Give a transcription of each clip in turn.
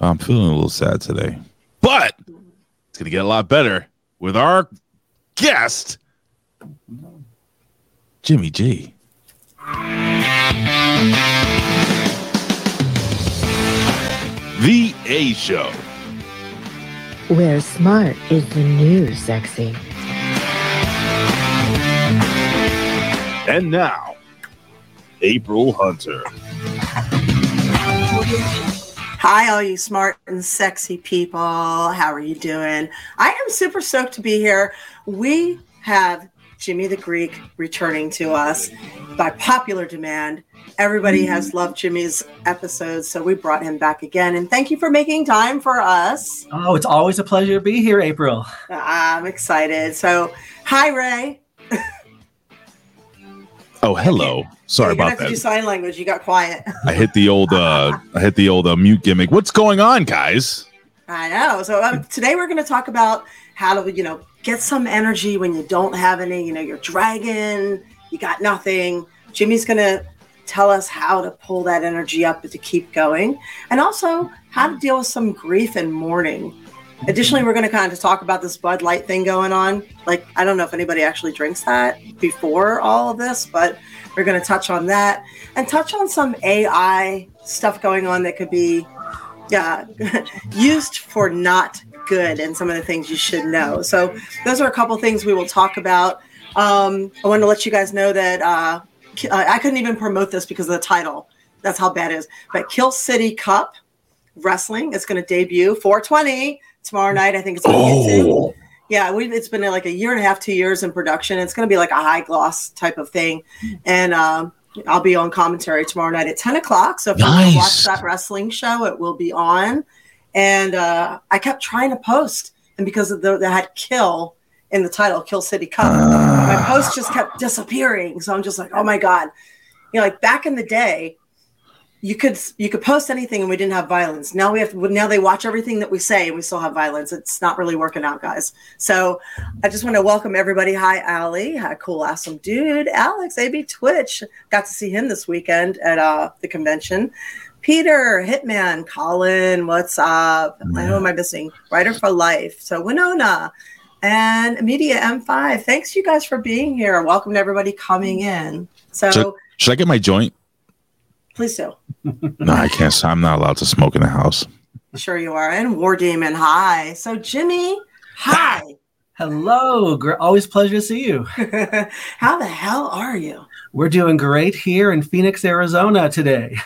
I'm feeling a little sad today, but it's gonna get a lot better with our guest, Jimmy G. The A Show. Where smart is the new sexy. And now, April Hunter. Hi, all you smart and sexy people. How are you doing? I am super stoked to be here. We have Jimmy the Greek returning to us by popular demand. Everybody has mm-hmm. loved Jimmy's episodes, so we brought him back again. And thank you for making time for us. Oh, it's always a pleasure to be here, April. I'm excited. So, hi, Ray. Oh, hello. Sorry gonna about have to do sign language. You got quiet. I hit the old uh I hit the old uh, mute gimmick. What's going on, guys? I know. So um, today we're going to talk about how to, you know, get some energy when you don't have any. You know, you're dragging, you got nothing. Jimmy's going to tell us how to pull that energy up to keep going, and also how to deal with some grief and mourning. Additionally, we're going to kind of talk about this Bud Light thing going on. Like, I don't know if anybody actually drinks that before all of this, but we're going to touch on that and touch on some AI stuff going on that could be yeah, used for not good and some of the things you should know. So those are a couple things we will talk about. Um, I want to let you guys know that uh, uh, I couldn't even promote this because of the title. That's how bad it is. But Kill City Cup Wrestling is going to debut 420 tomorrow night. I think it's. Oh, Yeah, we it's been uh, like a year and a half, two years in production. It's going to be like a high gloss type of thing, and um, I'll be on commentary tomorrow night at ten o'clock. So if you want to watch that wrestling show, it will be on. And uh, I kept trying to post, and because of the, they had "kill" in the title, "Kill City Cup," my post just kept disappearing. So I'm just like, oh my god, you know, like back in the day, you could you could post anything and we didn't have violence. Now we have now they watch everything that we say and we still have violence. It's not really working out, guys. So I just want to welcome everybody. Hi, Ali. Hi, cool, awesome dude. Alex, AB Twitch. Got to see him this weekend at uh, the convention. Peter, Hitman, Colin, what's up? I know am I missing? Writer for Life. So Winona and Media M5. Thanks you guys for being here. Welcome to everybody coming in. So Should- should I get my joint? Please do. No, I can't. I'm not allowed to smoke in the house. Sure you are. And War Demon, hi. So Jimmy, hi. Hello, gr- always pleasure to see you. How the hell are you? We're doing great here in Phoenix, Arizona today.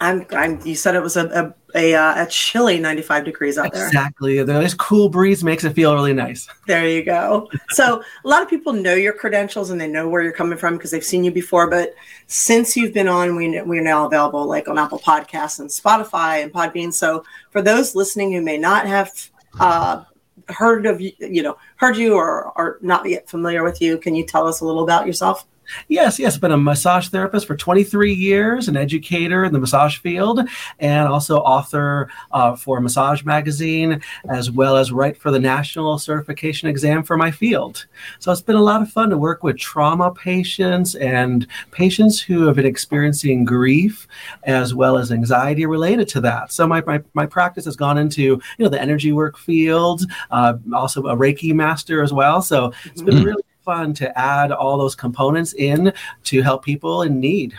I'm. I'm. You said it was a a, a, uh, a chilly 95 degrees out there. Exactly. This cool breeze makes it feel really nice. There you go. So a lot of people know your credentials and they know where you're coming from because they've seen you before. But since you've been on, we we're now available like on Apple Podcasts and Spotify and Podbean. So for those listening who may not have uh, heard of you, you know, heard you or are not yet familiar with you, can you tell us a little about yourself? Yes, yes. Been a massage therapist for 23 years, an educator in the massage field, and also author uh, for Massage Magazine, as well as write for the national certification exam for my field. So it's been a lot of fun to work with trauma patients and patients who have been experiencing grief, as well as anxiety related to that. So my my, my practice has gone into you know the energy work field, uh, also a Reiki master as well. So it's been Mm. really fun to add all those components in to help people in need.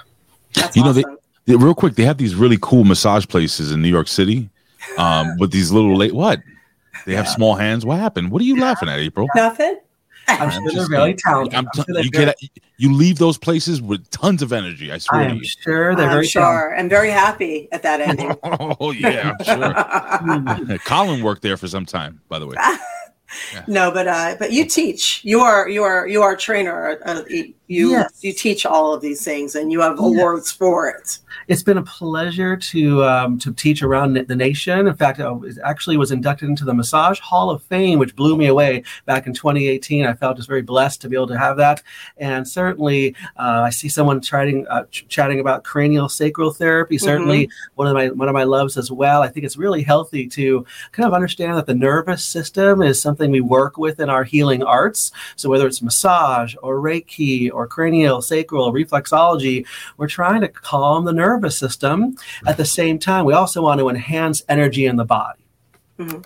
That's You know, they- awesome. Yeah, real quick, they have these really cool massage places in New York City, um, with these little late. What? They have Yeah. small hands. What happened? What are you laughing at, April? Nothing. I'm I'm sure they're just very kidding. talented. I'm I'm sure you very- get you leave those places with tons of energy. I swear I to am you. sure they're I'm very talented. sure. I'm very happy at that ending. Oh yeah, I'm sure. Colin worked there for some time, by the way. No, but uh, but you teach. You are you are you are a trainer. Uh, you Yes. you teach all of these things, and you have Yes. awards for it. It's been a pleasure to um, to teach around the nation. In fact, I was, actually was inducted into the Massage Hall of Fame, which blew me away back in 2018. I felt just very blessed to be able to have that. And certainly, uh, I see someone chatting uh, ch- chatting about cranial sacral therapy. Certainly, one of my one of my loves as well. I think it's really healthy to kind of understand that the nervous system is something we work with in our healing arts. So whether it's massage or Reiki or cranial, sacral, reflexology. We're trying to calm the nervous system. At the same time, we also want to enhance energy in the body.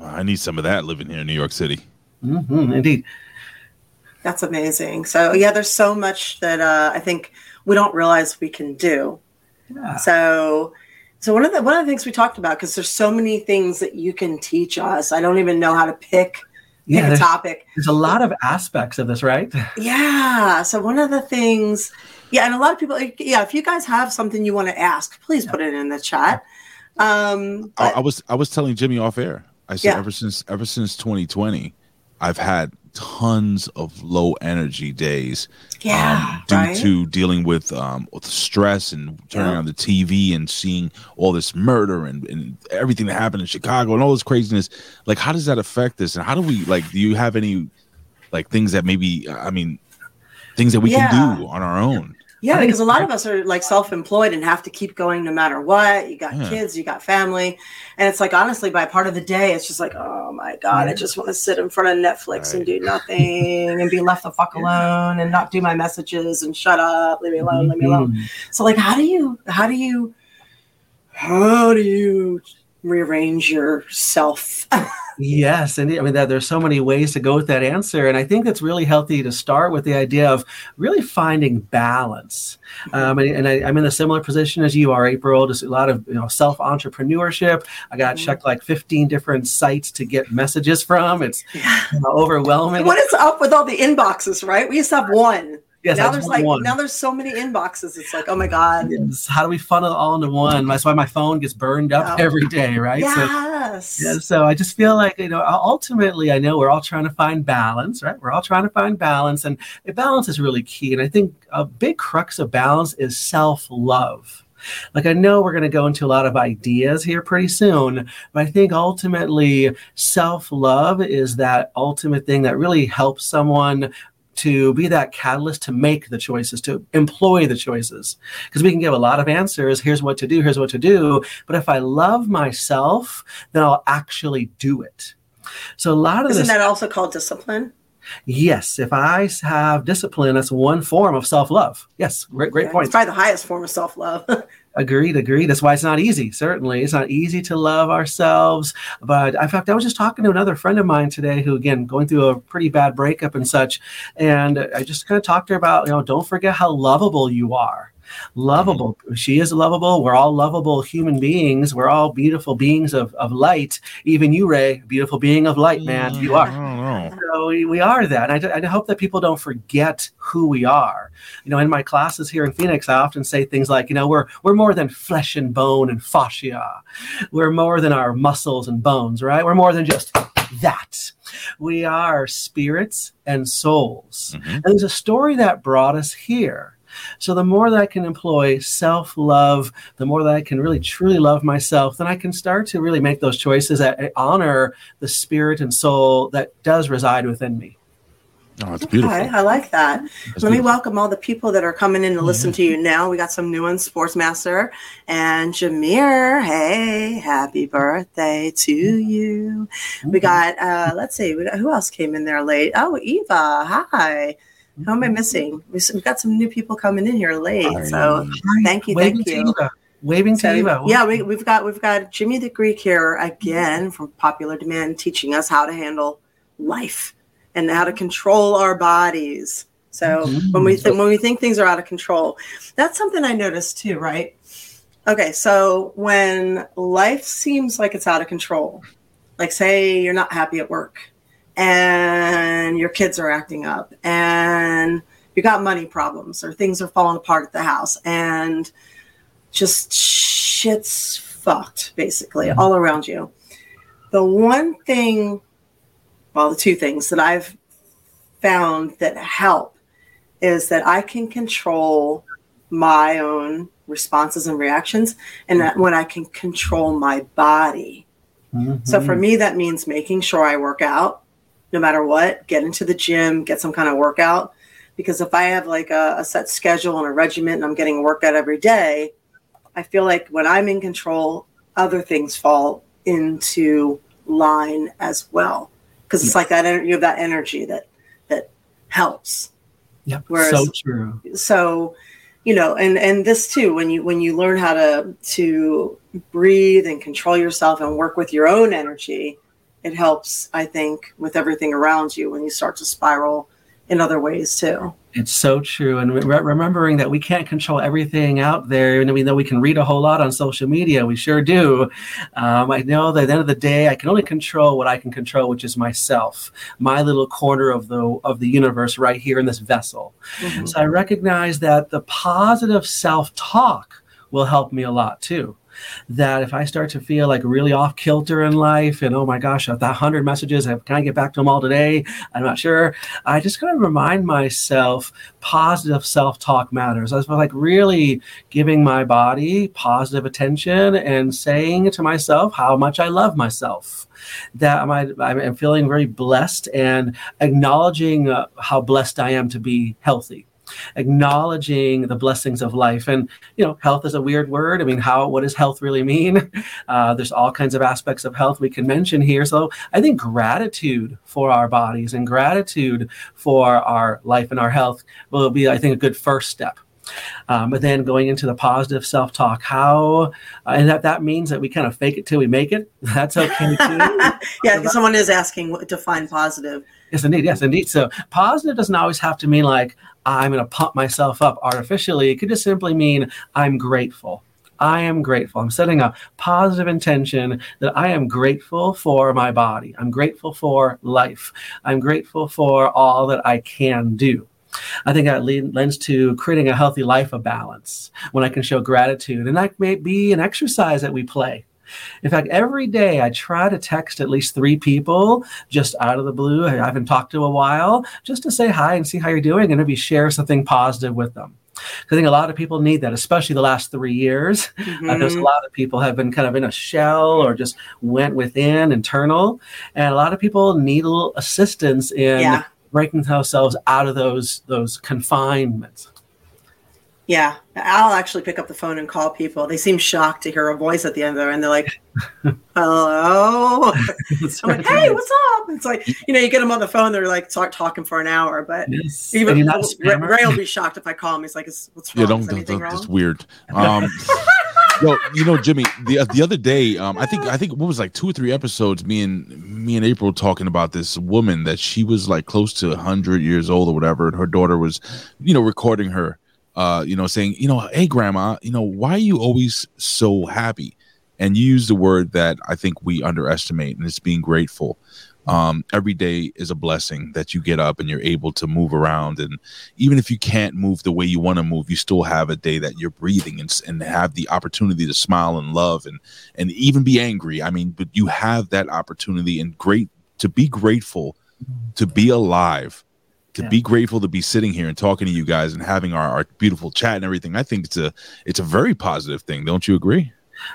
I need some of that living here in New York City. hmm indeed. That's amazing. So yeah, there's so much that uh, I think we don't realize we can do. Yeah. So, so one of the one of the things we talked about because there's so many things that you can teach us. I don't even know how to pick pick Yeah, a topic. there's a lot of aspects of this, right? Yeah. So one of the things, yeah, and a lot of people, yeah, if you guys have something you want to ask, please put it in the chat. Um, I, I was I was telling Jimmy off air. I said Yeah. ever since ever since 2020, I've had tons of low energy days. yeah, um, due right. to dealing with um, with stress and turning Yeah. on the TV and seeing all this murder and, and everything that happened in Chicago and all this craziness. Like, how does that affect us? And how do we like? Do you have any like things that maybe? I mean, things that we Yeah. can do on our own? Yeah, because a lot of us are like self-employed and have to keep going no matter what. You got Yeah. kids, you got family, and it's like honestly, by part of the day, it's just like, oh my god, I just want to sit in front of Netflix and do nothing and be left the fuck alone and not do my messages and shut up, leave me alone, leave me alone. Mhm. So like, how do you, how do you, how do you rearrange yourself? Yes, and I mean that there's so many ways to go with that answer, and I think it's really healthy to start with the idea of really finding balance. Um, and and I, I'm in a similar position as you are, April. Just a lot of you know self entrepreneurship. I got Mhm. checked like 15 different sites to get messages from. It's Yeah. you know, overwhelming. what is up with all the inboxes? Right? We used to have one. Yes, now there's like one. now there's so many inboxes. It's like, oh my god. Yes, How do we funnel it all into one? That's why my phone gets burned up Yeah. every day, right? So Yeah, so I just feel like you know, ultimately, I know we're all trying to find balance, right? We're all trying to find balance, and balance is really key. And I think a big crux of balance is self-love. Like I know we're going to go into a lot of ideas here pretty soon, but I think ultimately self-love is that ultimate thing that really helps someone to be that catalyst to make the choices, to employ the choices. Because we can give a lot of answers. Here's what to do. Here's what to do. But if I love myself, then I'll actually do it. So a lot of Isn't this, that also called discipline? yes, if I have discipline, that's one form of self-love. Yes, great, great Yeah, point. It's probably the highest form of self love. Agreed, agreed. That's why it's not easy. Certainly, it's not easy to love ourselves. But in fact, I was just talking to another friend of mine today who, again, going through a pretty bad breakup and such. And I just kind of talked to her about, you know, don't forget how lovable you are. Lovable. She is lovable. We're all lovable human beings. We're all beautiful beings of, of light. Even you, Ray, beautiful being of light, man. You are. So we, we are that. And I, I hope that people don't forget who we are. You know, in my classes here in Phoenix, I often say things like, you know, we're we're more than flesh and bone and fascia. We're more than our muscles and bones, right? We're more than just that. We are spirits and souls. Mhm. And there's a story that brought us here. So the more that I can employ self love, the more that I can really truly love myself, then I can start to really make those choices that honor the spirit and soul that does reside within me. Oh, it's beautiful. Okay, I like that. It's Let me welcome all the people that are coming in to listen to you now. We got some new ones, Sportsmaster and Jameer. Hey, happy birthday to you. We got, uh, let's see, got, who else came in there late? Oh, Eva. Hi. Who am I missing? We- We've got some new people coming in here late. So thank you, thank to you. Eva. Waving to So, Eva. yeah, we, we've got we've got Jimmy the Greek here again from Popular Demand, teaching us how to handle life and how to control our bodies. So Mhm. when we think when we think things are out of control, that's something I noticed too, right? Okay, so when life seems like it's out of control, like say you're not happy at work and your kids are acting up and you got money problems or things are falling apart at the house and just shit's fucked basically all around you. The one thing, well, the two things that I've found that help is that I can control my own responses and reactions and that when I can control my body. So Mm-hmm. for me, that means making sure I work out no matter what, get into the gym, get some kind of workout. Because if I have like a, a set schedule and a regimen and I'm getting a workout every day, I feel like when I'm in control, other things fall into line as well. Because it's like that you have that energy that that helps. Yep. Whereas- so true. so you know and and this too when you when you learn how to to breathe and control yourself and work with your own energy it helps i think with everything around you when you start to spiral in other ways too It's so true. And re- remembering that we can't control everything out there. And we know we can read a whole lot on social media, we sure do. Um, I know that at the end of the day, I can only control what I can control, which is myself, my little corner of the of the universe right here in this vessel. So I recognize that the positive self talk will help me a lot too. That if I start to feel like really off kilter in life and oh my gosh, I have that hundred messages, can I get back to them all today? I'm not sure. I just kind of remind myself positive self talk matters. I was like really giving my body positive attention and saying to myself how much I love myself that I'm, I'm feeling very blessed and acknowledging uh, how blessed I am to be healthy acknowledging the blessings of life. And you know health is a weird word. I mean how what does health really mean? Uh, there's all kinds of aspects of health we can mention here. So i think gratitude for our bodies and gratitude for our life and our health will be i think a good first step. Um, but then going into the positive self-talk how uh, and that that means that we kind of fake it till we make it. That's okay too. Yeah someone is asking what define positive. Yes, indeed. Yes, indeed. So positive doesn't always have to mean like I'm going to pump myself up artificially. It could just simply mean I'm grateful. I am grateful. I'm setting a positive intention that I am grateful for my body. I'm grateful for life. I'm grateful for all that I can do. I think that lends to creating a healthy life of balance when I can show gratitude. And that may be an exercise that we play. In fact, every day I try to text at least three people just out of the blue. I haven't talked to a while, just to say hi and see how you're doing and maybe share something positive with them. I think a lot of people need that, especially the last three years. Mm-hmm. Uh, there's a lot of people have been kind of in a shell or just went within internal, and a lot of people need a little assistance in Yeah. breaking themselves out of those those confinements. Yeah i'll actually pick up the phone and call people they seem shocked to hear a voice at the end of there and they're like hello i'm like hey what's up it's like you know you get them on the phone they're like start talking for an hour but Yes. even And you're not a Ray. Ray will be shocked if I call him. He's like, "Is what's wrong? Yeah, don't, Is don't, don't wrong?" it's weird. Um, well, you know, Jimmy, the the other day, um, I think I think what was like two or three episodes. Me and me and April talking about this woman that she was like close to hundred years old or whatever, and her daughter was, you know, recording her, uh, you know, saying, you know, hey, grandma, you know, why are you always so happy? And you use the word that I think we underestimate, and it's being grateful. Um, every day is a blessing that you get up and you're able to move around and even if you can't move the way you want to move, you still have a day that you're breathing and, and have the opportunity to smile and love and and even be angry. I mean, but you have that opportunity and great to be grateful to be alive, to Yeah. be grateful to be sitting here and talking to you guys and having our, our beautiful chat and everything. I think it's a it's a very positive thing. Don't you agree?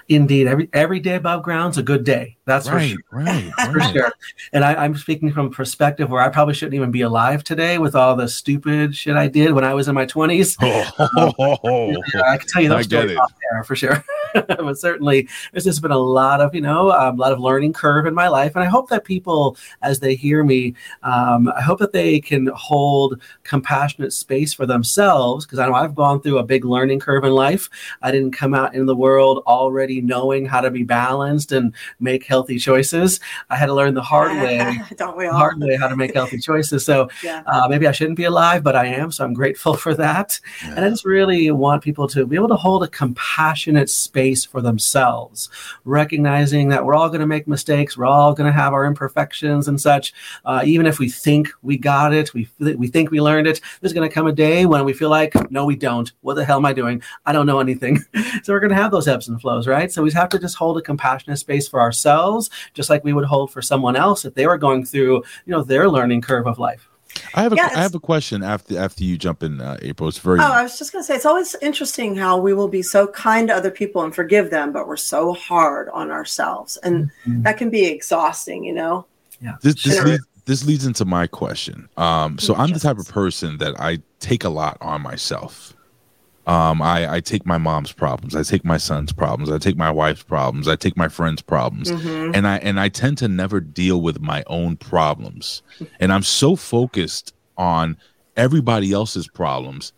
Indeed, every every day above ground's a good day. That's for sure. right, For sure. And I, I'm speaking from a perspective where I probably shouldn't even be alive today with all the stupid shit I did when I was in my 20s. Oh, Yeah, I can tell you those stories off there for sure. but certainly, there's just been a lot of, you know, um, a lot of learning curve in my life. And I hope that people, as they hear me, um, I hope that they can hold compassionate space for themselves because I know I've gone through a big learning curve in life. I didn't come out in the world already knowing how to be balanced and make healthy choices. I had to learn the hard way Don't we the all? hard way how to make healthy choices. So Yeah. uh, maybe I shouldn't be alive, but I am. So I'm grateful for that. And I just really want people to be able to hold a compassionate space for themselves, recognizing that we're all going to make mistakes. We're all going to have our imperfections and such. Uh, even if we think we got it, we, we think we learned it, there's going to come a day when we feel like, no, we don't. What the hell am I doing? I don't know anything. so we're going to have those ebbs and flows, right? So we have to just hold a compassionate space for ourselves, just like we would hold for someone else if they were going through, you know, their learning curve of life. I have a Yeah, I have a question after after you jump in, uh, April. It's very Oh, I was just going to say, it's always interesting how we will be so kind to other people and forgive them, but we're so hard on ourselves. And Mhm. that can be exhausting, you know? this this, Sure. leads, this leads into my question. Um, so I'm the type of person that I take a lot on myself. Um, I, I take my mom's problems, I take my son's problems, I take my wife's problems, I take my friends' problems, Mhm. and I and I tend to never deal with my own problems. And I'm so focused on everybody else's problems,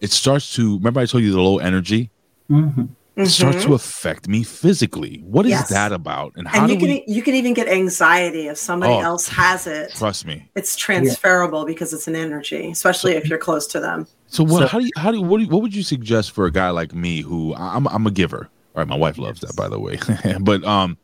it starts to remember I told you the low energy. Mhm. It starts Mhm. to affect me physically. What is Yes. that about? And how and do you can we you can even get anxiety if somebody Oh. else has it. trust me? It's transferable because it's an energy, especially if you're close to them. So what? So- how do you? How do? You, what, do you, what would you suggest for a guy like me who I'm? I'm a giver. All right, my wife loves that, by the way. but um,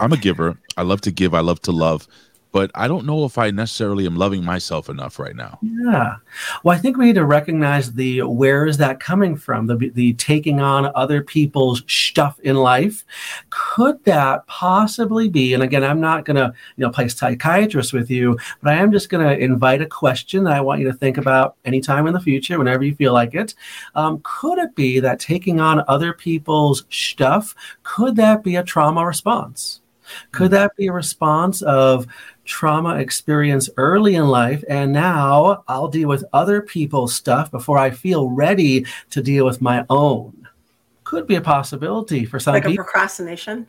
I'm a giver. I love to give. I love to love. But I don't know if I necessarily am loving myself enough right now. Yeah. Well, I think we need to recognize the where is that coming from? The the taking on other people's stuff in life. Could that possibly be? And again, I'm not going to you know play psychiatrist with you, but I am just going to invite a question that I want you to think about anytime in the future, whenever you feel like it. Um, could it be that taking on other people's stuff? Could that be a trauma response? Could that be a response of trauma experience early in life and now I'll deal with other people's stuff before I feel ready to deal with my own? Could be a possibility for some Like a people procrastination.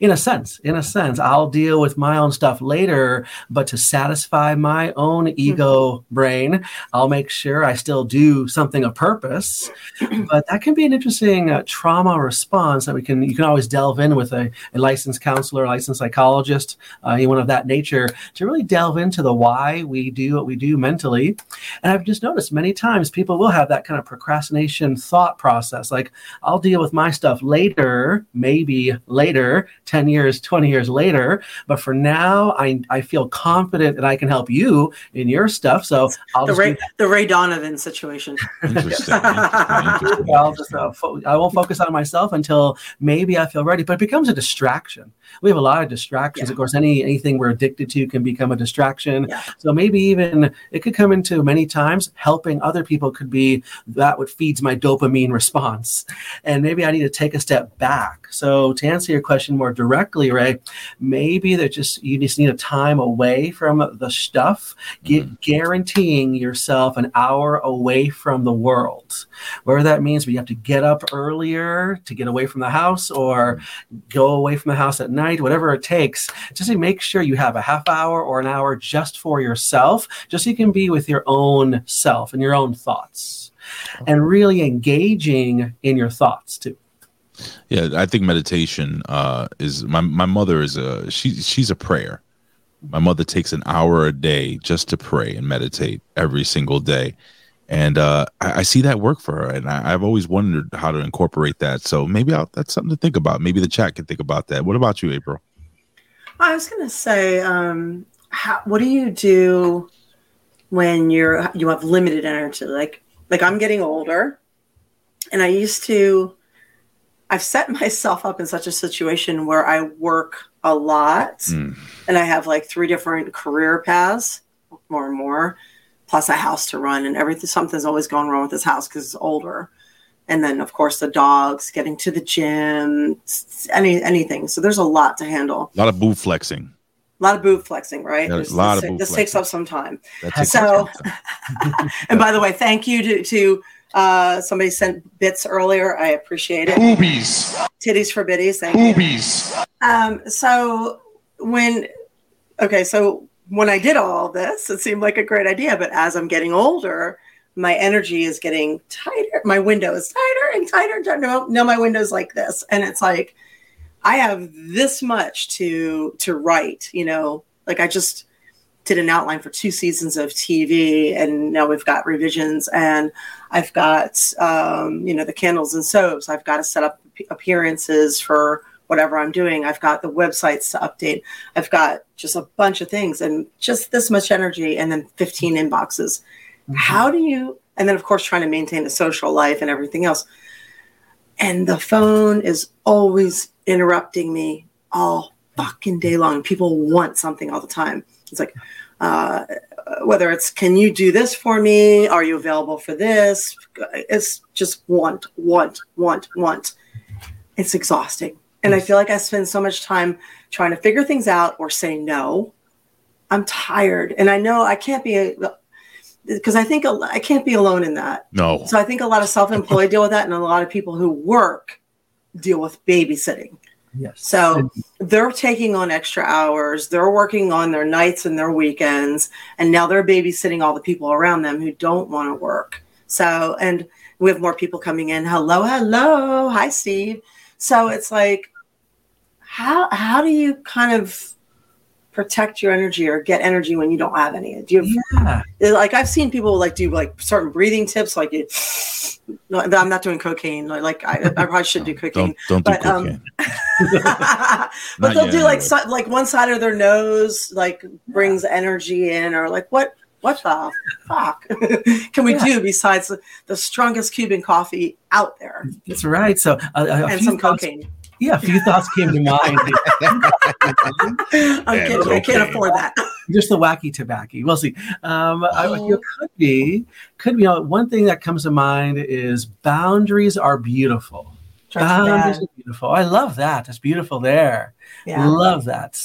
In a sense in a sense i'll deal with my own stuff later but to satisfy my own ego brain i'll make sure i still do something of purpose. But that can be an interesting uh, trauma response that we can you can always delve in with a, a licensed counselor a licensed psychologist uh, anyone of that nature to really delve into the why we do what we do mentally. And i've just noticed many times people will have that kind of procrastination thought process like i'll deal with my stuff later maybe later 10 years 20 years later but for now i, I feel confident that i can help you in your stuff so i'll The just, do Ray the Ray Donovan situation. Interesting. interesting, interesting. I'll just uh, fo- I won't focus on myself until maybe I feel ready. But it becomes a distraction. We have a lot of distractions. Yeah. Of course, any anything we're addicted to can become a distraction. Yeah. So maybe even it could come into many times helping other people could be that what feeds my dopamine response. And maybe I need to take a step back. So to answer your question more directly, Ray, maybe that just you just need a time away from the stuff, mm-hmm. get, guaranteeing yourself an hour away from the world. Whether that means we have to get up earlier to get away from the house or go away from the house at night, whatever it takes, just to make sure you have a half hour or an hour just for yourself, just so you can be with your own self and your own thoughts and really engaging in your thoughts too. Yeah, I think meditation uh, is my my mother is a she she's a prayer. My mother takes an hour a day just to pray and meditate every single day, and uh, I, I see that work for her. And I, I've always wondered how to incorporate that. So maybe I'll, that's something to think about. Maybe the chat can think about that. What about you, April? I was gonna say, um, how, what do you do when you're you have limited energy? Like, like I'm getting older, and I used to. I've set myself up in such a situation where I work a lot, Mm. and I have like three different career paths, more and more, plus a house to run, and everything. Something's always going wrong with this house because it's older, and then of course the dogs, getting to the gym, any anything. So there's a lot to handle. A lot of boot flexing. A lot of boot flexing, right? Yeah, a This- lot this, of boob this takes up some time. So-. And by the way, thank you to, to uh, somebody sent bits earlier. I appreciate it. Boobies. Titties for biddies. Thank you. Boobies. Um, so when, okay, so when I did all this, it seemed like a great idea. But as I'm getting older, my energy is getting tighter. My window is tighter and tighter. and tighter. No, no, my window's like this, and it's like I have this much to to write. You know, like I just did an outline for two seasons of TV, and now we've got revisions, and I've got um, you know the candles and soaps. I've got to set up appearances for whatever I'm doing. I've got the websites to update. I've got just a bunch of things, and just this much energy, and then 15 inboxes. How do you? And then of course trying to maintain a social life and everything else. And the phone is always interrupting me all fucking day long. People want something all the time. It's like, uh, whether it's, can you do this for me? Are you available for this? It's just want, want, want, want. It's exhausting. And I feel like I spend so much time trying to figure things out or say no. I'm tired. And I know I can't be, because I think i can't be alone in that. No. So I think a lot of self-employed deal with that, and a lot of people who work deal with babysitting. Yes. So they're taking on extra hours. They're working on their nights and their weekends, and now they're babysitting all the people around them who don't want to work. So, and we have more people coming in. Hello, hello, hi, Steve. So it's like, how how do you kind of protect your energy or get energy when you don't have any? Do you have, yeah. like I've seen people like do like certain breathing tips, like it. No, I'm not doing cocaine. Like, I, I probably should do cocaine. Don't don't do But, um, cocaine. but they'll yet, do like so, like one side of their nose like brings energy in or like what what the fuck can we Yeah. do besides the, strongest Cuban coffee out there That's right. So uh, and some thoughts, cocaine? Yeah, a few thoughts came to mind. I'm Yeah, kidding. I can't afford that. just the wacky tobacco. We'll see. Um, I, Oh. it could be, could be. You know, one thing that comes to mind is boundaries are beautiful. Boundaries are beautiful. I love that. It's beautiful there. Yeah. Love that.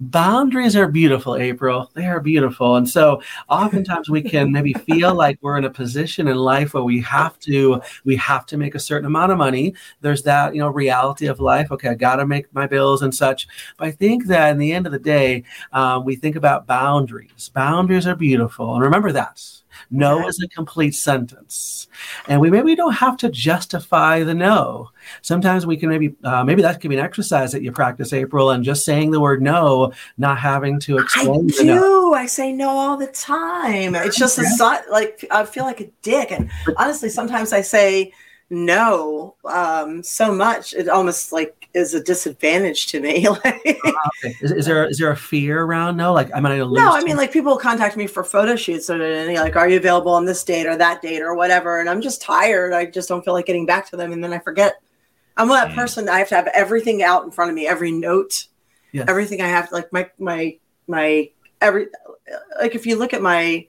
Boundaries are beautiful, April. They are beautiful. And so oftentimes we can maybe feel like we're in a position in life where we have to we have to make a certain amount of money. There's that, you know, reality of life. Okay, I gotta make my bills and such. But I think that in the end of the day, um, we think about boundaries. Boundaries are beautiful. And remember that. No Yeah. is a complete sentence. And we maybe don't have to justify the no sometimes we can maybe uh, maybe that could be an exercise that you practice april and just saying the word no not having to I explain the do. no I say no all the time. It's just a like I feel like a dick, and honestly, sometimes I say no um, so much it almost like is a disadvantage to me. like, Okay. is, is there is there a fear around no like am i going to No, I mean like people contact me for photo shoots or and like, "Are you available on this date or that date or whatever?" And I'm just tired. I just don't feel like getting back to them, and then I forget. I'm that person. I have to have everything out in front of me, every note, Yes. everything I have. Like my my my every like if you look at my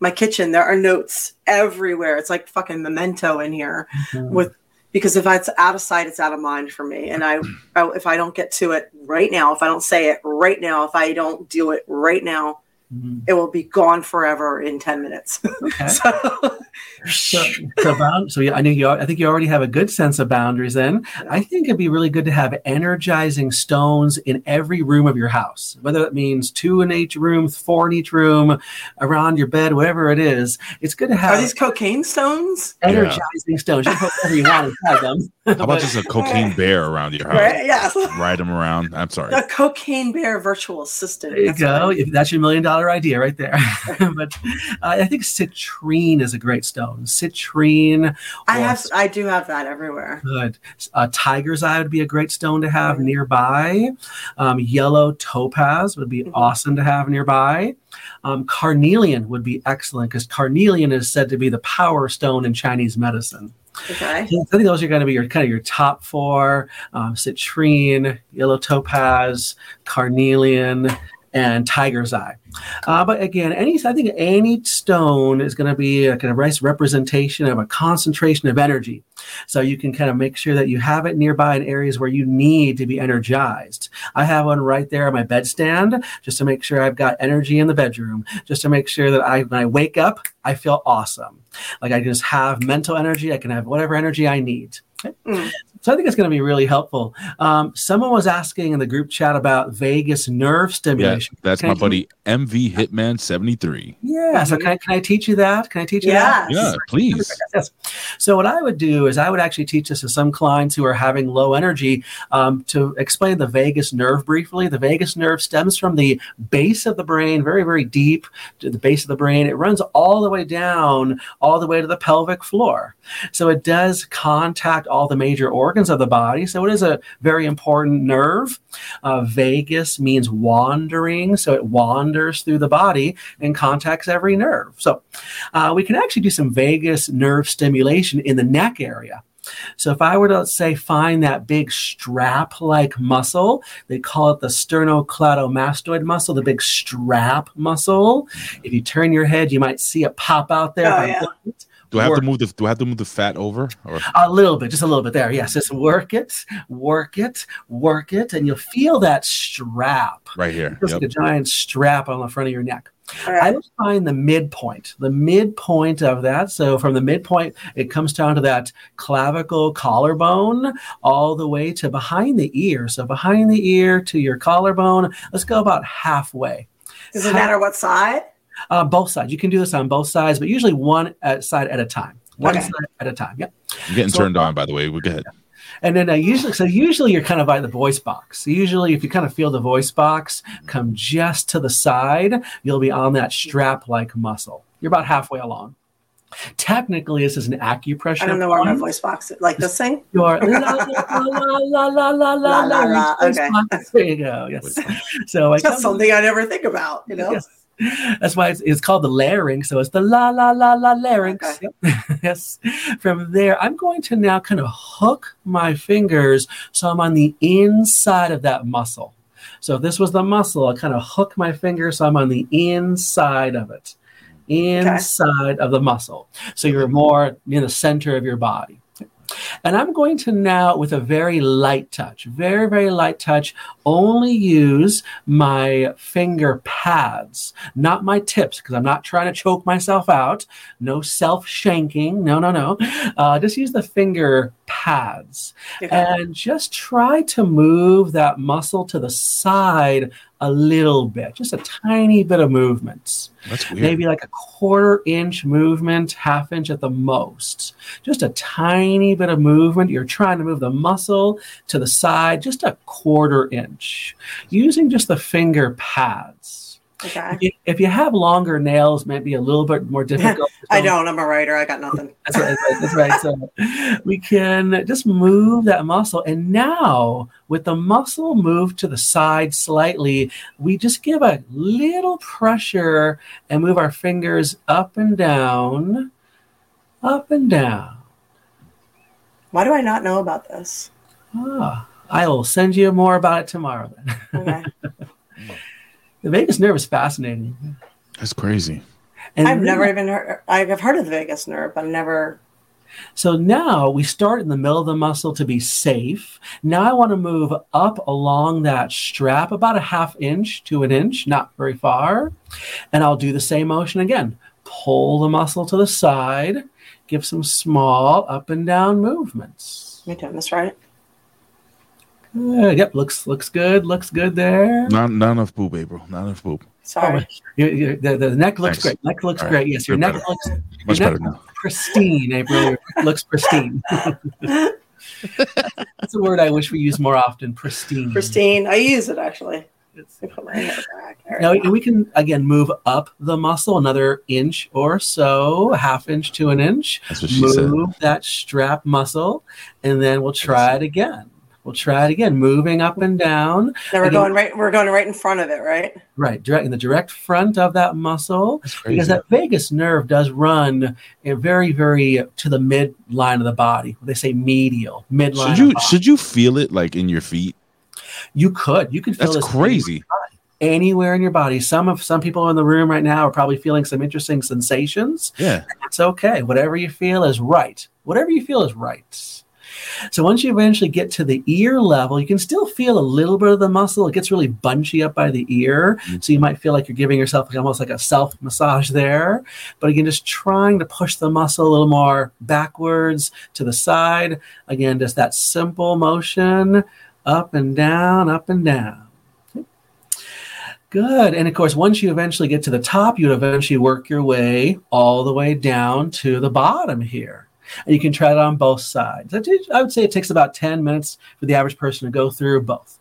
my kitchen, there are notes everywhere. It's like fucking memento in here Mhm. with because if it's out of sight, it's out of mind for me. And I, I if I don't get to it right now, if I don't say it right now, if I don't do it right now, Mhm. it will be gone forever in 10 minutes. Okay. so, So, so, bound, so yeah, I knew you. I think you already have a good sense of boundaries. Then I think it'd be really good to have energizing stones in every room of your house, whether that means two in each room, four in each room, around your bed, whatever it is. It's good to have are these cocaine stones? energizing stones. You can put whatever you want inside them. How about just a cocaine bear around your house? Right? Yes. Ride them around. I'm sorry. A cocaine bear virtual assistant. There you That's go. right. If That's your million dollar idea right there. but uh, I think citrine is a great stone. Citrine. I have, I do have that everywhere. Good. Uh, tiger's eye would be a great stone to have nearby. Um, yellow topaz would be Mhm. awesome to have nearby. Um, carnelian would be excellent because carnelian is said to be the power stone in Chinese medicine. Okay. I think those are going to be your kind of your top four: um, citrine, yellow topaz, carnelian, and tiger's eye. Uh, but again, any I think any stone is going to be a kind of nice representation of a concentration of energy. So you can kind of make sure that you have it nearby in areas where you need to be energized. I have one right there on my bedstand just to make sure I've got energy in the bedroom, just to make sure that I when I wake up, I feel awesome. Like I just have mental energy, I can have whatever energy I need. Mm. So I think it's going to be really helpful. Um, someone was asking in the group chat about vagus nerve Yeah, stimulation. that's Can my I- buddy MV Hitman 73. Yeah. So can I, can I teach you that? Can I teach you that? Yeah, please. Yes. So what I would do is I would actually teach this to some clients who are having low energy um, to explain the vagus nerve briefly. The vagus nerve stems from the base of the brain, very very deep to the base of the brain. It runs all the way down, all the way to the pelvic floor. So it does contact all the major organs of the body. So it is a very important nerve. Uh, vagus means wandering, so it wanders through the body and contacts every nerve. So uh, we can actually do some vagus nerve stimulation in the neck area. So if I were to say find that big strap-like muscle, they call it the sternocleidomastoid muscle, the big strap muscle. If you turn your head, you might see it pop out there. Oh, yeah. Look Do I have work to move the Do I have to move the fat over? Or a little bit, just a little bit there. Yes, just work it, work it, work it, and you'll feel that strap. right here? Just Yep. like a giant strap on the front of your neck. All I right. would find the midpoint, the midpoint of that. So from the midpoint, it comes down to that clavicle collarbone all the way to behind the ear. So behind the ear to your collarbone, let's go about halfway. Does it matter what side? Uh, both sides. You can do this on both sides, but usually one at, side at a time. One Okay. side at a time. Yep. I'm getting So- turned on. By the way, we go ahead. And then uh, usually, so usually you're kind of by the voice box. Usually, if you kind of feel the voice box come just to the side, you'll be on that strap-like muscle. You're about halfway along. Technically, this is an acupressure. I don't know where my voice box is. Like this thing? Your la la la la la la la La, la, la. Okay. box. There you go. Yes. So I It's just something I never think about, you know? Yes. That's why it's, it's called the larynx. So it's the la la la la larynx. Okay. Yes. From there, I'm going to now kind of hook my fingers so I'm on the inside of that muscle. So if this was the muscle, I'll kind of hook my finger so I'm on the inside of it. Inside of the muscle. So you're more in the center of your body. And I'm going to now, with a very light touch, very, very light touch, only use my finger pads, not my tips, because I'm not trying to choke myself out. No self shanking. No, no, no. Uh, just use the finger pads Okay. and just try to move that muscle to the side a little bit, just a tiny bit of movements That's weird. maybe like a quarter inch movement, half inch at the most. Just a tiny bit of movement. You're trying to move the muscle to the side, just a quarter inch, using just the finger pads. Okay. If you- If you have longer nails, might be a little bit more difficult. I don't. I'm a writer. I got nothing. That's right, that's right. That's right. So we can just move that muscle. And now, with the muscle moved to the side slightly, we just give a little pressure and move our fingers up and down, up and down. Why do I not know about this? Ah, I will send you more about it tomorrow then. Okay. the vagus nerve is fascinating. That's crazy. And I've never even heard. I've heard of the vagus nerve, but never. So now we start in the middle of the muscle to be safe. Now I want to move up along that strap about a half inch to an inch, not very far. And I'll do the same motion again. Pull the muscle to the side, give some small up and down movements. Am I doing this right? Good. Yep, looks looks good. Looks good there. Not not enough poop, April. Not enough poop. Sorry. Oh, you- you- the, the neck looks Thanks. great. Neck looks All right. great. Yes, your You're neck better. looks Much your better neck now. pristine, April. Your looks pristine. That's a word I wish we used more often. Pristine. Christine, I use it actually. I put my hair back. There Now we we can again move up the muscle another inch or so, a half inch to an inch. That's what she said. Move that strap muscle, and then we'll try it again. We'll try it again, moving up and down. Now we're again- going right. We're going right in front of it, right? Right, direct in the direct front of that muscle, That's crazy. because that vagus nerve does run a very, very to the midline of the body. They say medial, midline. should you of body. should you feel it like in your feet? you could, you could feel That's crazy. anywhere in your body. Some of some people in the room right now are probably feeling some interesting sensations. Yeah. It's okay. Whatever you feel is right. Whatever you feel is right. So once you eventually get to the ear level, you can still feel a little bit of the muscle. It gets really bunchy up by the ear. Mm. So you might feel like you're giving yourself like almost like a self massage there. But again, just trying to push the muscle a little more backwards to the side. Again, just that simple motion up and down, up and down. Good. And of course, once you eventually get to the top, you'd eventually work your way all the way down to the bottom here. And you can try it on both sides. I did- I would say it takes about 10 minutes for the average person to go through both.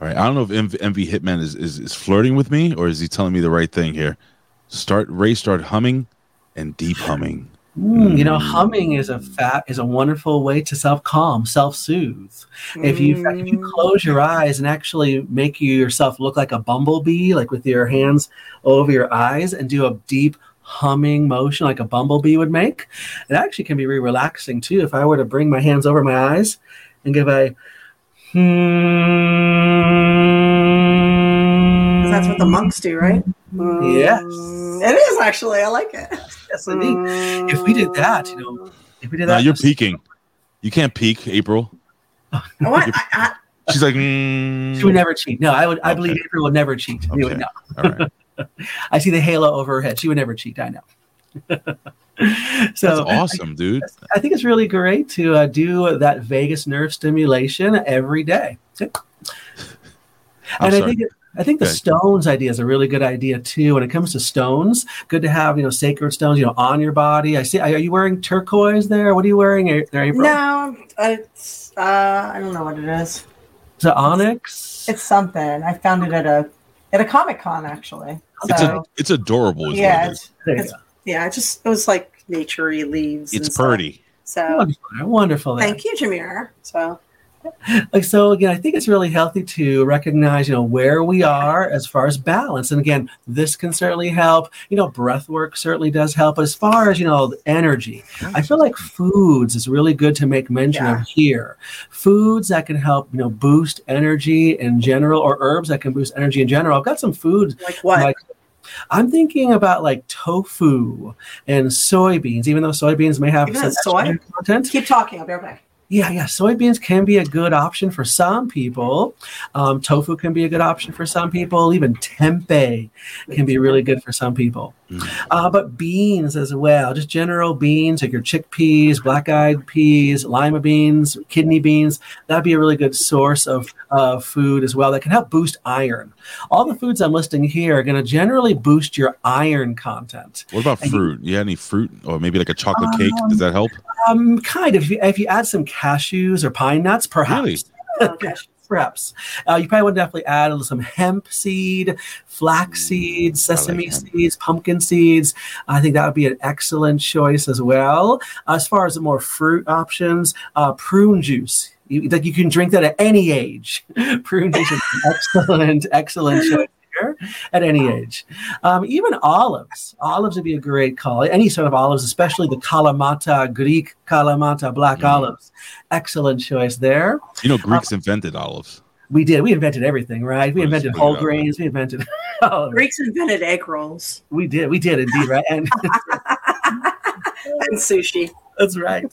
All right. I don't know if MV, MV Hitman is, is is flirting with me or is he telling me the right thing here. Start Ray start humming and deep humming. Mm, you know, humming is a fat is a wonderful way to self calm, self soothe. If you if you Mm. close your eyes and actually make you yourself look like a bumblebee, like with your hands over your eyes, and do a deep humming motion like a bumblebee would make, it actually can be really relaxing too. If I were to bring my hands over my eyes and give a hmm, that's what the monks do, right? Yes. Mm, It is actually. I like it. yes, indeed. If we did that, you know, if we did No, that, you're peeking. You can't peek, April. Oh, What? I, I, She's like, mm, she would never cheat. No, I would. I believe April would never cheat. You would Okay. know. all right. I see the halo over her head. She would never cheat. I know. so That's awesome, dude. I think it's really great to uh, do that vagus nerve stimulation every day. I'm and I sorry. think I think the Good. stones idea is a really good idea too. When it comes to stones, good to have you know sacred stones you know on your body. I see. Are you wearing turquoise there? What are you wearing there, April? no, it's uh, I don't know what it is. Is it onyx? It's something. I found it at a at a comic con actually. It's So a, it's adorable. Yeah, it it's, is. there you it's- yeah, it just it was like naturey leaves. It's and pretty. go. So Wonderful. Wonderful. thank you, Jameer. So like so again i think it's really healthy to recognize you know where we are as far as balance and again this can certainly help you know breath work certainly does help but as far as you know energy i feel like foods is really good to make mention Yeah. of here foods that can help you know boost energy in general or herbs that can boost energy in general i've got some foods like what? like I'm thinking about like tofu and soybeans, even though soybeans may have some soy? content. Keep talking. I'll be right back. Yeah, yeah. Soybeans can be a good option for some people. Um, tofu can be a good option for some people. Even tempeh can be really good for some people. Mm. Uh, but beans as well, just general beans like your chickpeas, black eyed peas, lima beans, kidney beans, that'd be a really good source of uh, food as well that can help boost iron. All the foods I'm listing here are going to generally boost your iron content. What about And fruit? You had any fruit or maybe like a chocolate cake? Does that help? Um, kind of. If you, if you add some cashews or pine nuts, perhaps. Really? Perhaps. Uh, you probably want to definitely add some hemp seed, flax seeds, sesame hemp. seeds, pumpkin seeds. I think that would be an excellent choice as well. As far as the more fruit options, uh, prune juice. You, like you can drink that at any age. prune juice is an excellent, excellent choice here at any age. Um, even olives. Olives would be a great call. Any sort of olives, especially the Kalamata, Greek Kalamata black Mm. olives. Excellent choice there. You know, Greeks invented olives. We did. We invented everything, right? We invented whole grains. We invented. Oh, Greeks invented egg rolls we did. We did indeed, right? And and sushi. that's right.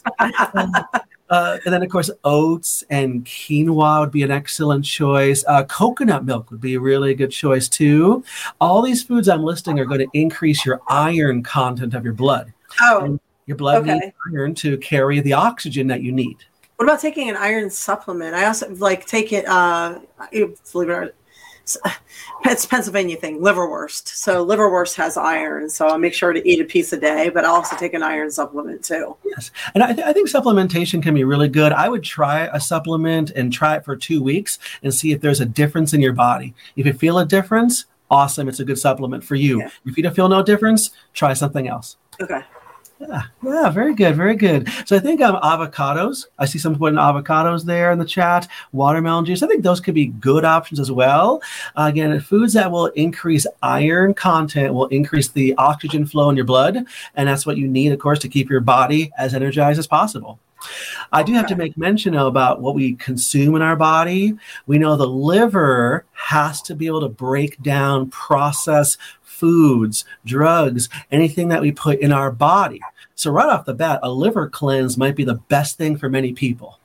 Uh, and then, of course, oats and quinoa would be an excellent choice. Uh, coconut milk would be a really good choice too. All these foods I'm listing are going to increase your iron content of your blood. Oh, Your blood Okay. needs iron to carry the oxygen that you need. what about taking an iron supplement? I also like take it. Uh, believe it or it's a Pennsylvania thing, liverwurst. So liverwurst has iron, so I'll make sure to eat a piece a day. But I also take an iron supplement too. Yes, and I, th- I think supplementation can be really good. I would try a supplement and try it for two weeks and see if there's a difference in your body. If you feel a difference, awesome, it's a good supplement for you. Yeah. If you don't feel no difference, try something else. Okay. Yeah, yeah, very good, very good. So I think um, avocados. I see some putting avocados there in the chat. Watermelon juice. I think those could be good options as well. Uh, again, foods that will increase iron content will increase the oxygen flow in your blood, and that's what you need, of course, to keep your body as energized as possible. I do have to make mention though, about what we consume in our body. We know the liver has to be able to break down, process foods, drugs, anything that we put in our body. So, right off the bat, a liver cleanse might be the best thing for many people.